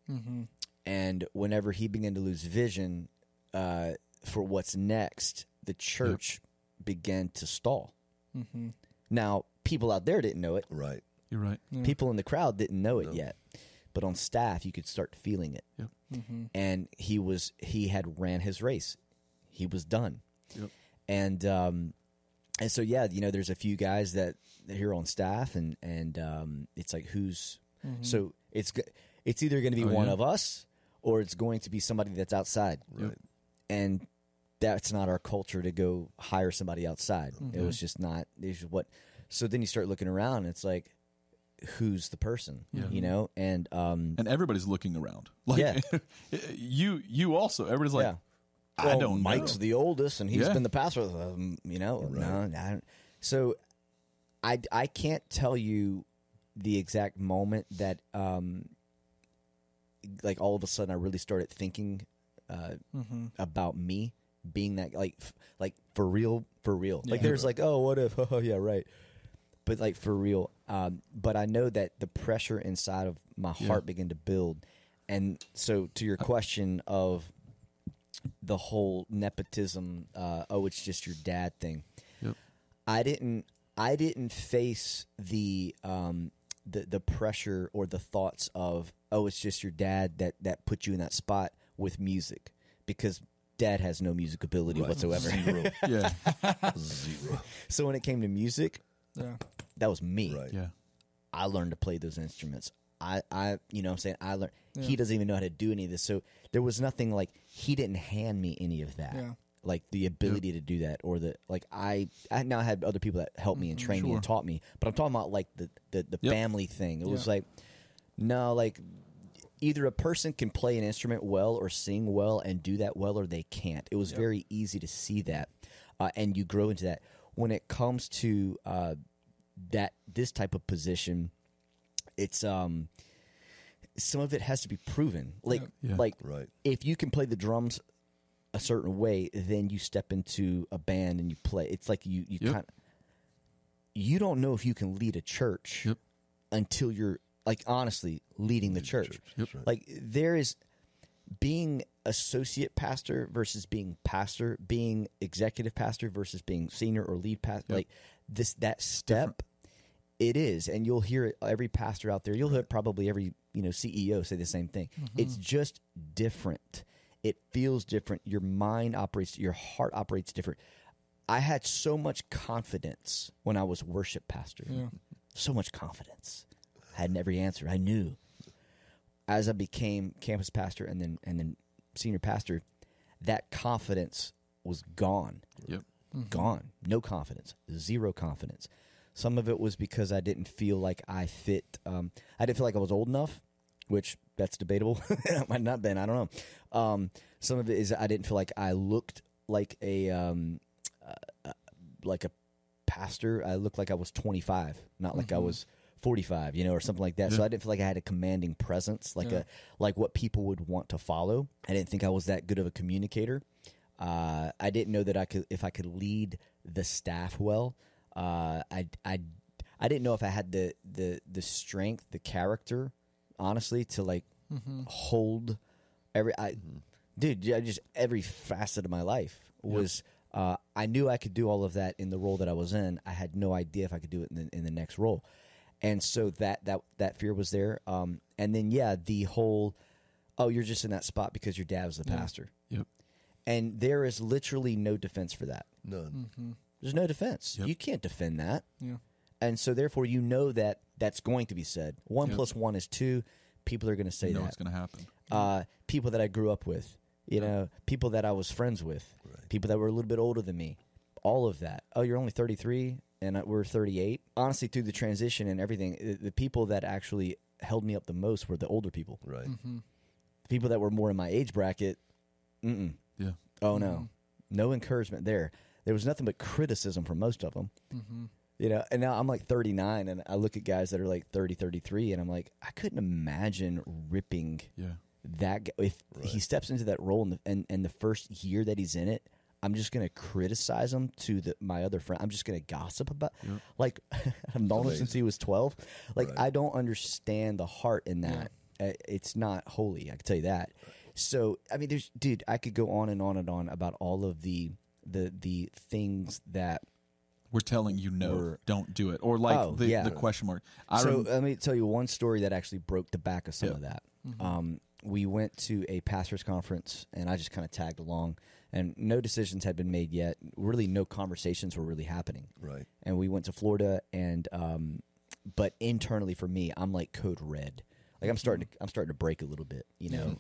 and whenever he began to lose vision uh, for what's next, the church began to stall. Now, people out there didn't know it. Right. You're right. People in the crowd didn't know it yet, but on staff, you could start feeling it. Yep. And he was he had ran his race. He was done. Yep. And um, and so yeah, you know, there's a few guys that that here on staff, and and um, it's like who's so it's it's either going to be Oh, one yeah. of us or it's going to be somebody that's outside, Right. and that's not our culture to go hire somebody outside. It was just not. It's just what. So then you start looking around, and it's like, who's the person? Yeah. You know, and um, And everybody's looking around. Like Yeah. you you also everybody's like yeah. I Well, don't Mike's know. the oldest, and he's Yeah. been the pastor. Um, you know, no, I so I I can't tell you the exact moment that um like all of a sudden I really started thinking uh, about me being that like f- like for real for real. Like there's like oh what if oh yeah right, but like for real. Um, but I know that the pressure inside of my heart began to build, and so to your question of the whole nepotism, uh, oh it's just your dad thing. Yep. I didn't I didn't face the um the the pressure or the thoughts of oh it's just your dad that that put you in that spot with music because dad has no music ability Right. whatsoever. Zero. Yeah. Zero. so when it came to music, Yeah. that was me. Right. Yeah. I learned to play those instruments. I, I, you know, what I'm saying I learned. Yeah. He doesn't even know how to do any of this. So there was nothing like he didn't hand me any of that. Yeah. Like the ability to do that, or the like. I, I now had other people that helped me and trained me and taught me. But I'm talking about like the the, the Yep. family thing. It was like, no, like either a person can play an instrument well or sing well and do that well, or they can't. It was Yep. very easy to see that, uh, and you grow into that. When it comes to uh, that this type of position, it's um some of it has to be proven. Like Yeah. like Right. if you can play the drums a certain way, then you step into a band and you play. It's like you you Yep. kind you don't know if you can lead a church Yep. until you're like honestly leading the church. Yep. That's right. Like there is being associate pastor versus being pastor, being executive pastor versus being senior or lead pastor. Yep. Like this that step it is and you'll hear it every pastor out there. You'll hear probably every, you know, CEO say the same thing. Mm-hmm. It's just different. It feels different. Your mind operates, your heart operates different. I had so much confidence when I was worship pastor. Yeah. So much confidence. I had every answer. I knew. As I became campus pastor and then and then senior pastor, that confidence was gone. Yep. Mm-hmm. Gone. No confidence. Zero confidence. Some of it was because I didn't feel like I fit. Um, I didn't feel like I was old enough, which that's debatable. I might not been. I don't know. Um, some of it is I didn't feel like I looked like a um, uh, like a pastor. I looked like I was 25, not like I was 45, you know, or something like that. So I didn't feel like I had a commanding presence, like Yeah. a like what people would want to follow. I didn't think I was that good of a communicator. Uh, I didn't know that I could if I could lead the staff well. Uh, I I I didn't know if I had the the the strength, the character, honestly, to like hold every I dude, I just every facet of my life was uh, I knew I could do all of that in the role that I was in. I had no idea if I could do it in the, in the next role, and so that that that fear was there. Um, and then yeah, the whole oh, you're just in that spot because your dad was the pastor, Yep. and there is literally no defense for that. None. There's no defense. Yep. You can't defend that. Yeah. And so therefore you know that that's going to be said. One Yep. plus one is two. People are going to say You know that. what's going to happen. uh, people that I grew up with, you know, people that I was friends with, Right. people that were a little bit older than me, all of that. Oh, you're only 33 and we're 38. Honestly, through the transition and everything, the, the people that actually held me up the most were the older people. Right. Mm-hmm. The people that were more in my age bracket, mm-mm. Yeah. Oh, no. No encouragement there. There was nothing but criticism from most of them. Mm-hmm. You know, and now I'm like 39 and I look at guys that are like 30, 33 and I'm like, I couldn't imagine ripping Yeah. that guy, if he steps into that role in the, and, and the first year that he's in it, I'm just going to criticize him to the, my other friend. I'm just going to gossip about, like, I've known him since he was 12. Like, Right. I don't understand the heart in that. Uh, It's not holy. I can tell you that. So, I mean, there's, dude, I could go on and on and on about all of the, the, the things that We're telling you no, We're- don't do it. Or like Oh, the, yeah. the question mark. I so rem- let me tell you one story that actually broke the back of some Yeah. of that. Um, we went to a pastors conference, and I just kind of tagged along, and no decisions had been made yet. Really, no conversations were really happening. Right. And we went to Florida, and um, but internally for me, I'm like code red. Like I'm starting to I'm starting to break a little bit, you know,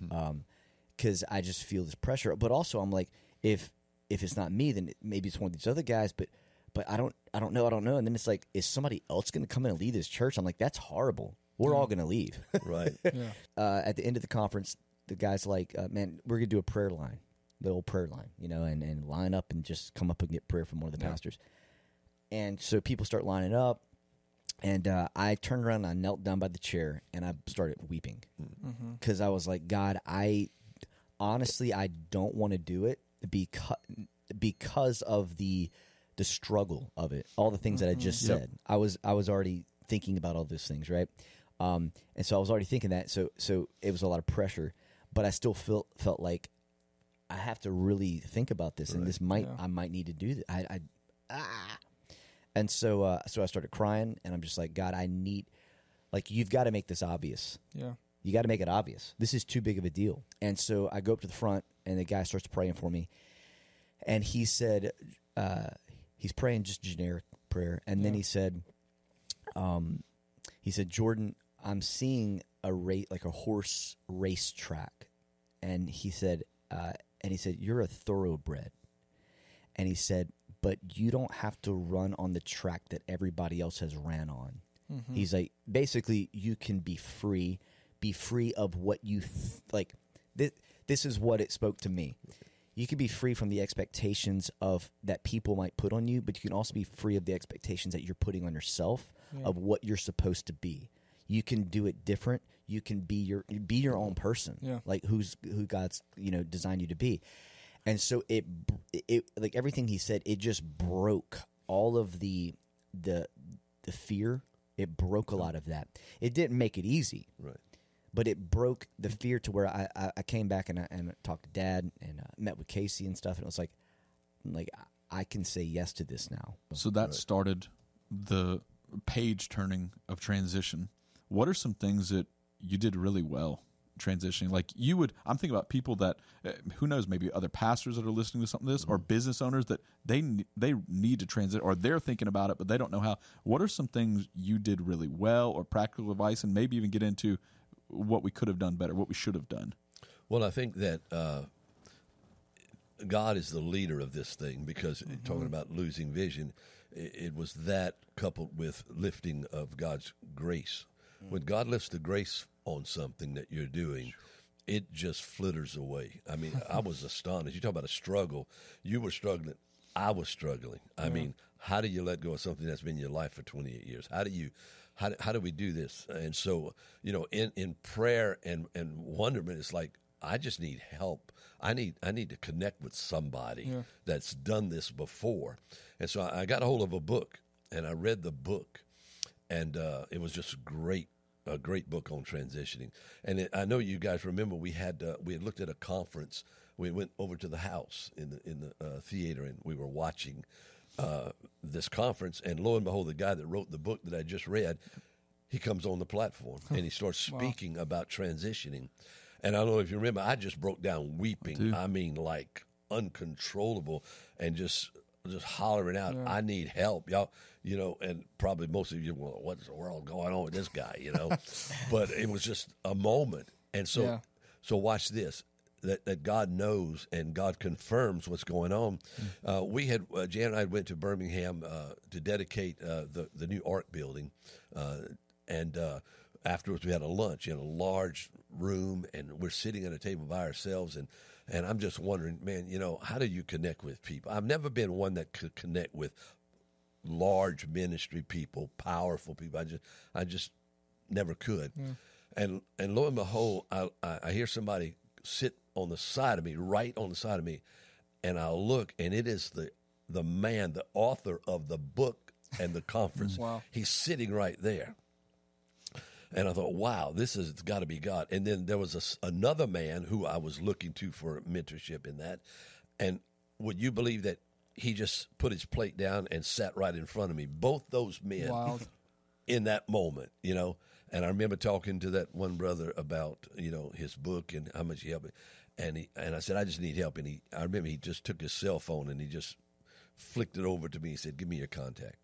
because I just feel this pressure. But also, I'm like, if if it's not me, then maybe it's one of these other guys. But but I don't I don't know I don't know. And then it's like, is somebody else going to come in and lead this church? I'm like, that's horrible. We're all going to leave. Right. Yeah. uh, at the end of the conference, the guy's like, uh, "Man, we're gonna do a prayer line, the old prayer line, you know, and, and line up and just come up and get prayer from one of the pastors." And so people start lining up, and uh, I turned around and I knelt down by the chair and I started weeping because I was like, "God, I honestly I don't want to do it. Because because of the the struggle of it, all the things that I just Yep. said. I was I was already thinking about all those things, right? Um, and so I was already thinking that. So so it was a lot of pressure, but I still felt felt like I have to really think about this, and this might Yeah. I might need to do that. I, I ah. And so uh, so I started crying, and I'm just like, God, I need like you've got to make this obvious. Yeah. You got to make it obvious. This is too big of a deal. And so I go up to the front, and the guy starts praying for me. And he said, uh, he's praying just generic prayer. And then Yeah. he said, um, he said, Jordan, I'm seeing a rate like a horse race track. And he said, uh, and he said, you're a thoroughbred. And he said, but you don't have to run on the track that everybody else has ran on. He's like, basically, you can be free, be free of what you th- like. This, this is what it spoke to me. You can be free from the expectations of that people might put on you, but you can also be free of the expectations that you're putting on yourself of what you're supposed to be. You can do it different. You can be your be your own person, Yeah. like who's who God's you know designed you to be. And so it it like everything he said, it just broke all of the the the fear. It broke a lot of that. It didn't make it easy, Right. But it broke the fear to where I, I, I came back and I, and talked to dad and uh, met with Casey and stuff, and it was like, like I can say yes to this now. So that started the page turning of transition. What are some things that you did really well transitioning? Like you would, I'm thinking about people that, uh, who knows, maybe other pastors that are listening to something like this, or business owners that they they need to transit, or they're thinking about it, but they don't know how. What are some things you did really well, or practical advice, and maybe even get into what we could have done better, what we should have done. Well, I think that uh, God is the leader of this thing because eh, mm-hmm. talking about losing vision, it, it was that coupled with lifting of God's grace. Mm. When God lifts the grace on something that you're doing, it just flitters away. I mean, I was astonished. You talk about a struggle. You were struggling. I was struggling. I mean, how do you let go of something that's been your life for 28 years? How do you, how do, how do we do this? And so, you know, in, in prayer and, and wonderment, it's like, I just need help. I need, I need to connect with somebody that's done this before. And so I, I got a hold of a book and I read the book and uh, it was just great a great book on transitioning and it, i know you guys remember we had uh, we had looked at a conference we went over to the house in the in the uh, theater and we were watching uh, this conference and lo and behold the guy that wrote the book that i just read he comes on the platform and he starts speaking about transitioning. And i don't know if you remember i just broke down weeping. I mean like uncontrollable and just just hollering out i need help y'all you know and probably most of you well what's the world going on with this guy? you know? But it was just a moment. And so Yeah. so watch this that, that God knows and God confirms what's going on. Uh, we had uh, Jan and I went to Birmingham uh, to dedicate uh, the the new art building, uh, and uh, afterwards we had a lunch in a large room, and we're sitting at a table by ourselves, and and I'm just wondering, man, you know, how do you connect with people? I've never been one that could connect with large ministry people, powerful people. I just I just never could. And and lo and behold, I, I I hear somebody sit on the side of me, right on the side of me, and I look, and it is the the man, the author of the book and the conference. Mm. Wow. He's sitting right there. And I thought, wow, this has got to be God. And then there was a another man who I was looking to for mentorship in that. And would you believe that he just put his plate down and sat right in front of me? Both those men Wild. in that moment, you know. And I remember talking to that one brother about, you know, his book and how much he helped me. And he and I said, I just need help. And he I remember he just took his cell phone and he just flicked it over to me. He said, Give me your contact.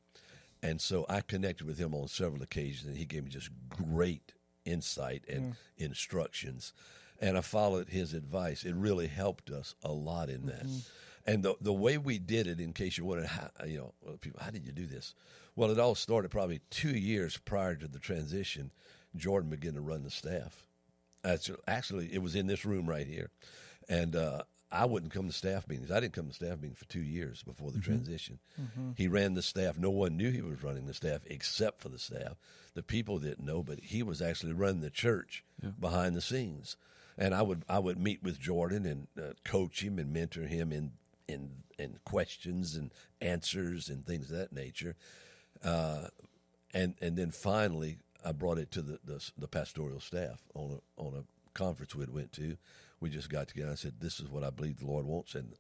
And so I connected with him on several occasions and he gave me just great insight and mm. instructions. And I followed his advice. It really helped us a lot in that. Mm-hmm. And the the way we did it, in case you're wondering, how, you know, people, how did you do this? Well, it all started probably two years prior to the transition. Jordan began to run the staff. Actually, it was in this room right here, and uh, I wouldn't come to staff meetings. I didn't come to staff meetings for two years before the transition. He ran the staff. No one knew he was running the staff except for the staff. The people didn't know, but he was actually running the church behind the scenes. and I would I would meet with Jordan and uh, coach him and mentor him in in in questions and answers and things of that nature. Uh, and and then finally, I brought it to the, the the pastoral staff on a on a conference we went to. We just got together. I said, "This is what I believe the Lord wants," and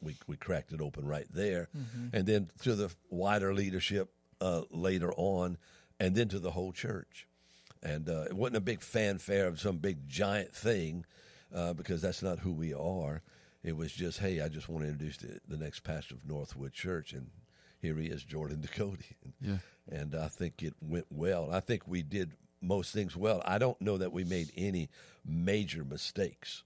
we we cracked it open right there. And then to the wider leadership uh, later on, and then to the whole church. And uh, it wasn't a big fanfare of some big giant thing, uh, because that's not who we are. It was just, hey, I just want to introduce the, the next pastor of Northwood Church, and here he is, Jordan Ducote. Yeah. And I think it went well. I think we did most things well. I don't know that we made any major mistakes.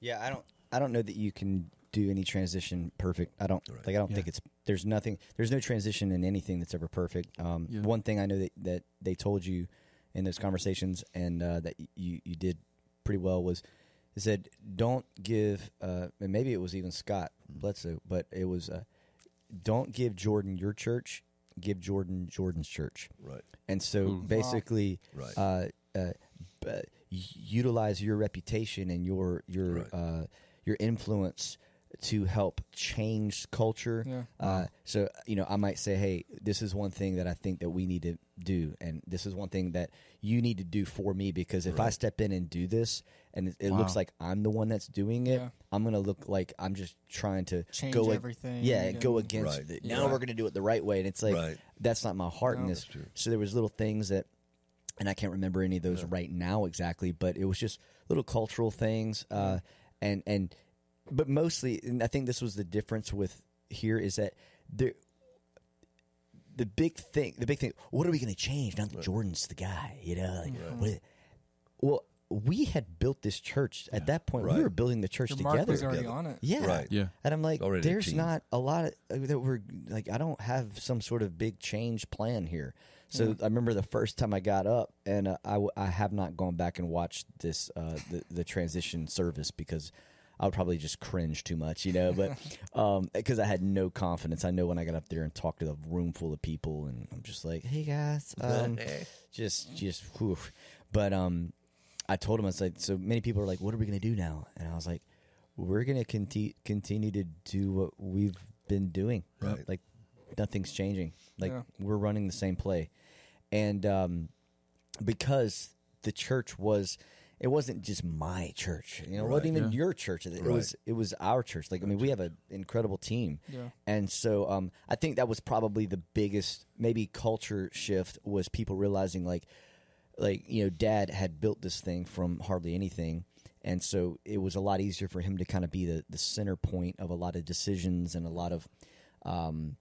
Yeah, I don't. I don't know that you can do any transition perfect. I don't like. I don't think it's. There's nothing. There's no transition in anything that's ever perfect. Um, Yeah. One thing I know that that they told you in those conversations, and uh, that you you did pretty well was, they said don't give. Uh, and maybe it was even Scott Bledsoe, but it was. Uh, don't give Jordan your church. Give Jordan Jordan's church. Right. And so basically, Right. uh, uh, b- utilize your reputation and your your Right. uh, your influence to help change culture. Yeah. Uh, so you know, I might say, hey, this is one thing that I think that we need to do, and this is one thing that you need to do for me because if I step in and do this, and it, it looks like I'm the one that's doing it, Yeah. I'm gonna look like I'm just trying to Change go ag- everything Yeah, and- go against. Right. The, Yeah. Now we're gonna do it the right way, and it's like Right. that's not my heart in this. So there was little things that, and I can't remember any of those right now exactly, but it was just little cultural things, uh, and and but mostly, and I think this was the difference with here is that there. The big thing, the big thing. What are we going to change now that Jordan's the guy? You know, like, what- well, we had built this church at that point. We were building the church Your together. mark was already together. on it. Yeah. Right. Yeah. And I'm like, Already there's team. not a lot of, uh, that we're like, I don't have some sort of big change plan here. So I remember the first time I got up, and uh, I, w- I have not gone back and watched this uh, the the transition service because I would probably just cringe too much, you know. But because I had no confidence, I know when I got up there and talked to the room full of people, and I'm just like, hey guys, um, just just whew. But um, I told him I was like, so many people are like, what are we gonna do now? And I was like, we're gonna conti- continue to do what we've been doing. Right. Like nothing's changing. Like Yeah. we're running the same play, and um, because the church was. It wasn't just my church, you know. It wasn't even Yeah. your church. It Right. was it was our church. Like I mean, we have an incredible team, Yeah. and so um, I think that was probably the biggest maybe culture shift was people realizing like like you know dad had built this thing from hardly anything and so it was a lot easier for him to kind of be the, the center point of a lot of decisions and a lot of um,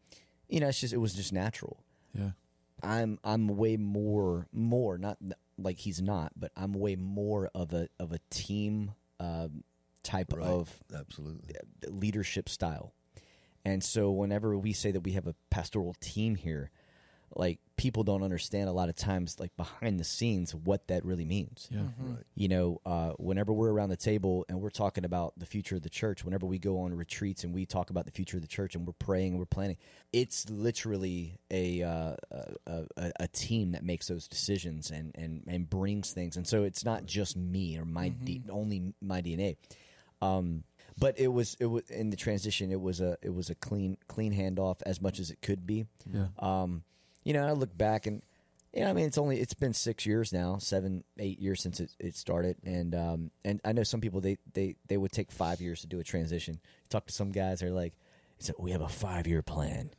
you know it's just it was just natural Yeah. i'm i'm way more more not like he's not but i'm way more of a of a team um, type Right. of Absolutely. leadership style. And so whenever we say that we have a pastoral team here, like people don't understand a lot of times like behind the scenes what that really means. Yeah. Right. You know, uh, whenever we're around the table and we're talking about the future of the church, whenever we go on retreats and we talk about the future of the church and we're praying and we're planning, it's literally a uh, a, a, a team that makes those decisions and, and, and brings things. And so it's not just me or my D, only my DNA. Um, but it was it was in the transition. It was a it was a clean clean handoff as much as it could be. Yeah. Um, you know, I look back and you know, I mean, it's only it's been six years now, seven eight years since it, it started, and um, and I know some people they they they would take five years to do a transition. Talk to some guys, they're like, "So we have a five year plan."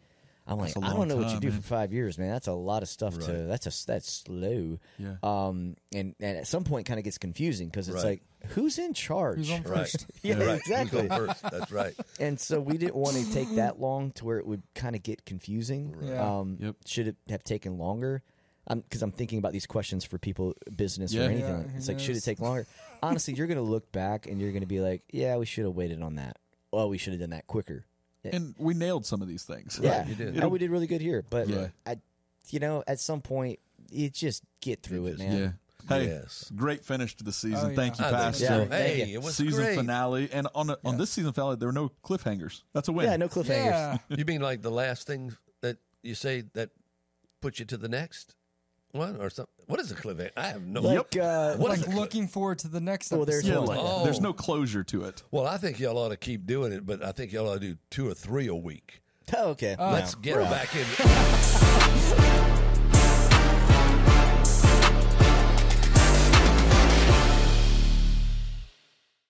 I'm like, That's a I long don't know what you do man. for five years, man. That's a lot of stuff to. That's a that's slow. Yeah. Um, and and at some point, kind of gets confusing because it's Right. like, who's in charge? Who's on Right. Yeah, right. exactly. You go first. That's right. and so we didn't want to take that long to where it would kind of get confusing. Yeah. Um, Yep. Should it have taken longer? Because I'm, thinking about these questions for people, business Yeah. or anything. Yeah, it's like, should it take longer? Honestly, you're going to look back and you're going to be like, yeah, we should have waited on that. Well, we should have done that quicker. Yeah. And we nailed some of these things. yeah, you did. and we did really good here. But Yeah. I, you know, at some point, you just get through You it, just- man. Yeah. Hey, Yes. great finish to the season. Oh, oh yeah. Thank you, I Pastor. Yeah, Hey, you. it was season great. finale, and on a, on Yeah. this season finale, there were no cliffhangers. That's a win. Yeah, no cliffhangers. Yeah. You mean like the last thing that you say that puts you to the next? one or something? What is a cliffhanger? I have no. Like, uh, What is like a cli- looking forward to the next Well, episode. there's Yeah, like, Oh. there's no closure to it. Well, I think y'all ought to keep doing it, but I think y'all ought to do two or three a week. Oh, okay. Let's No, get we're back in.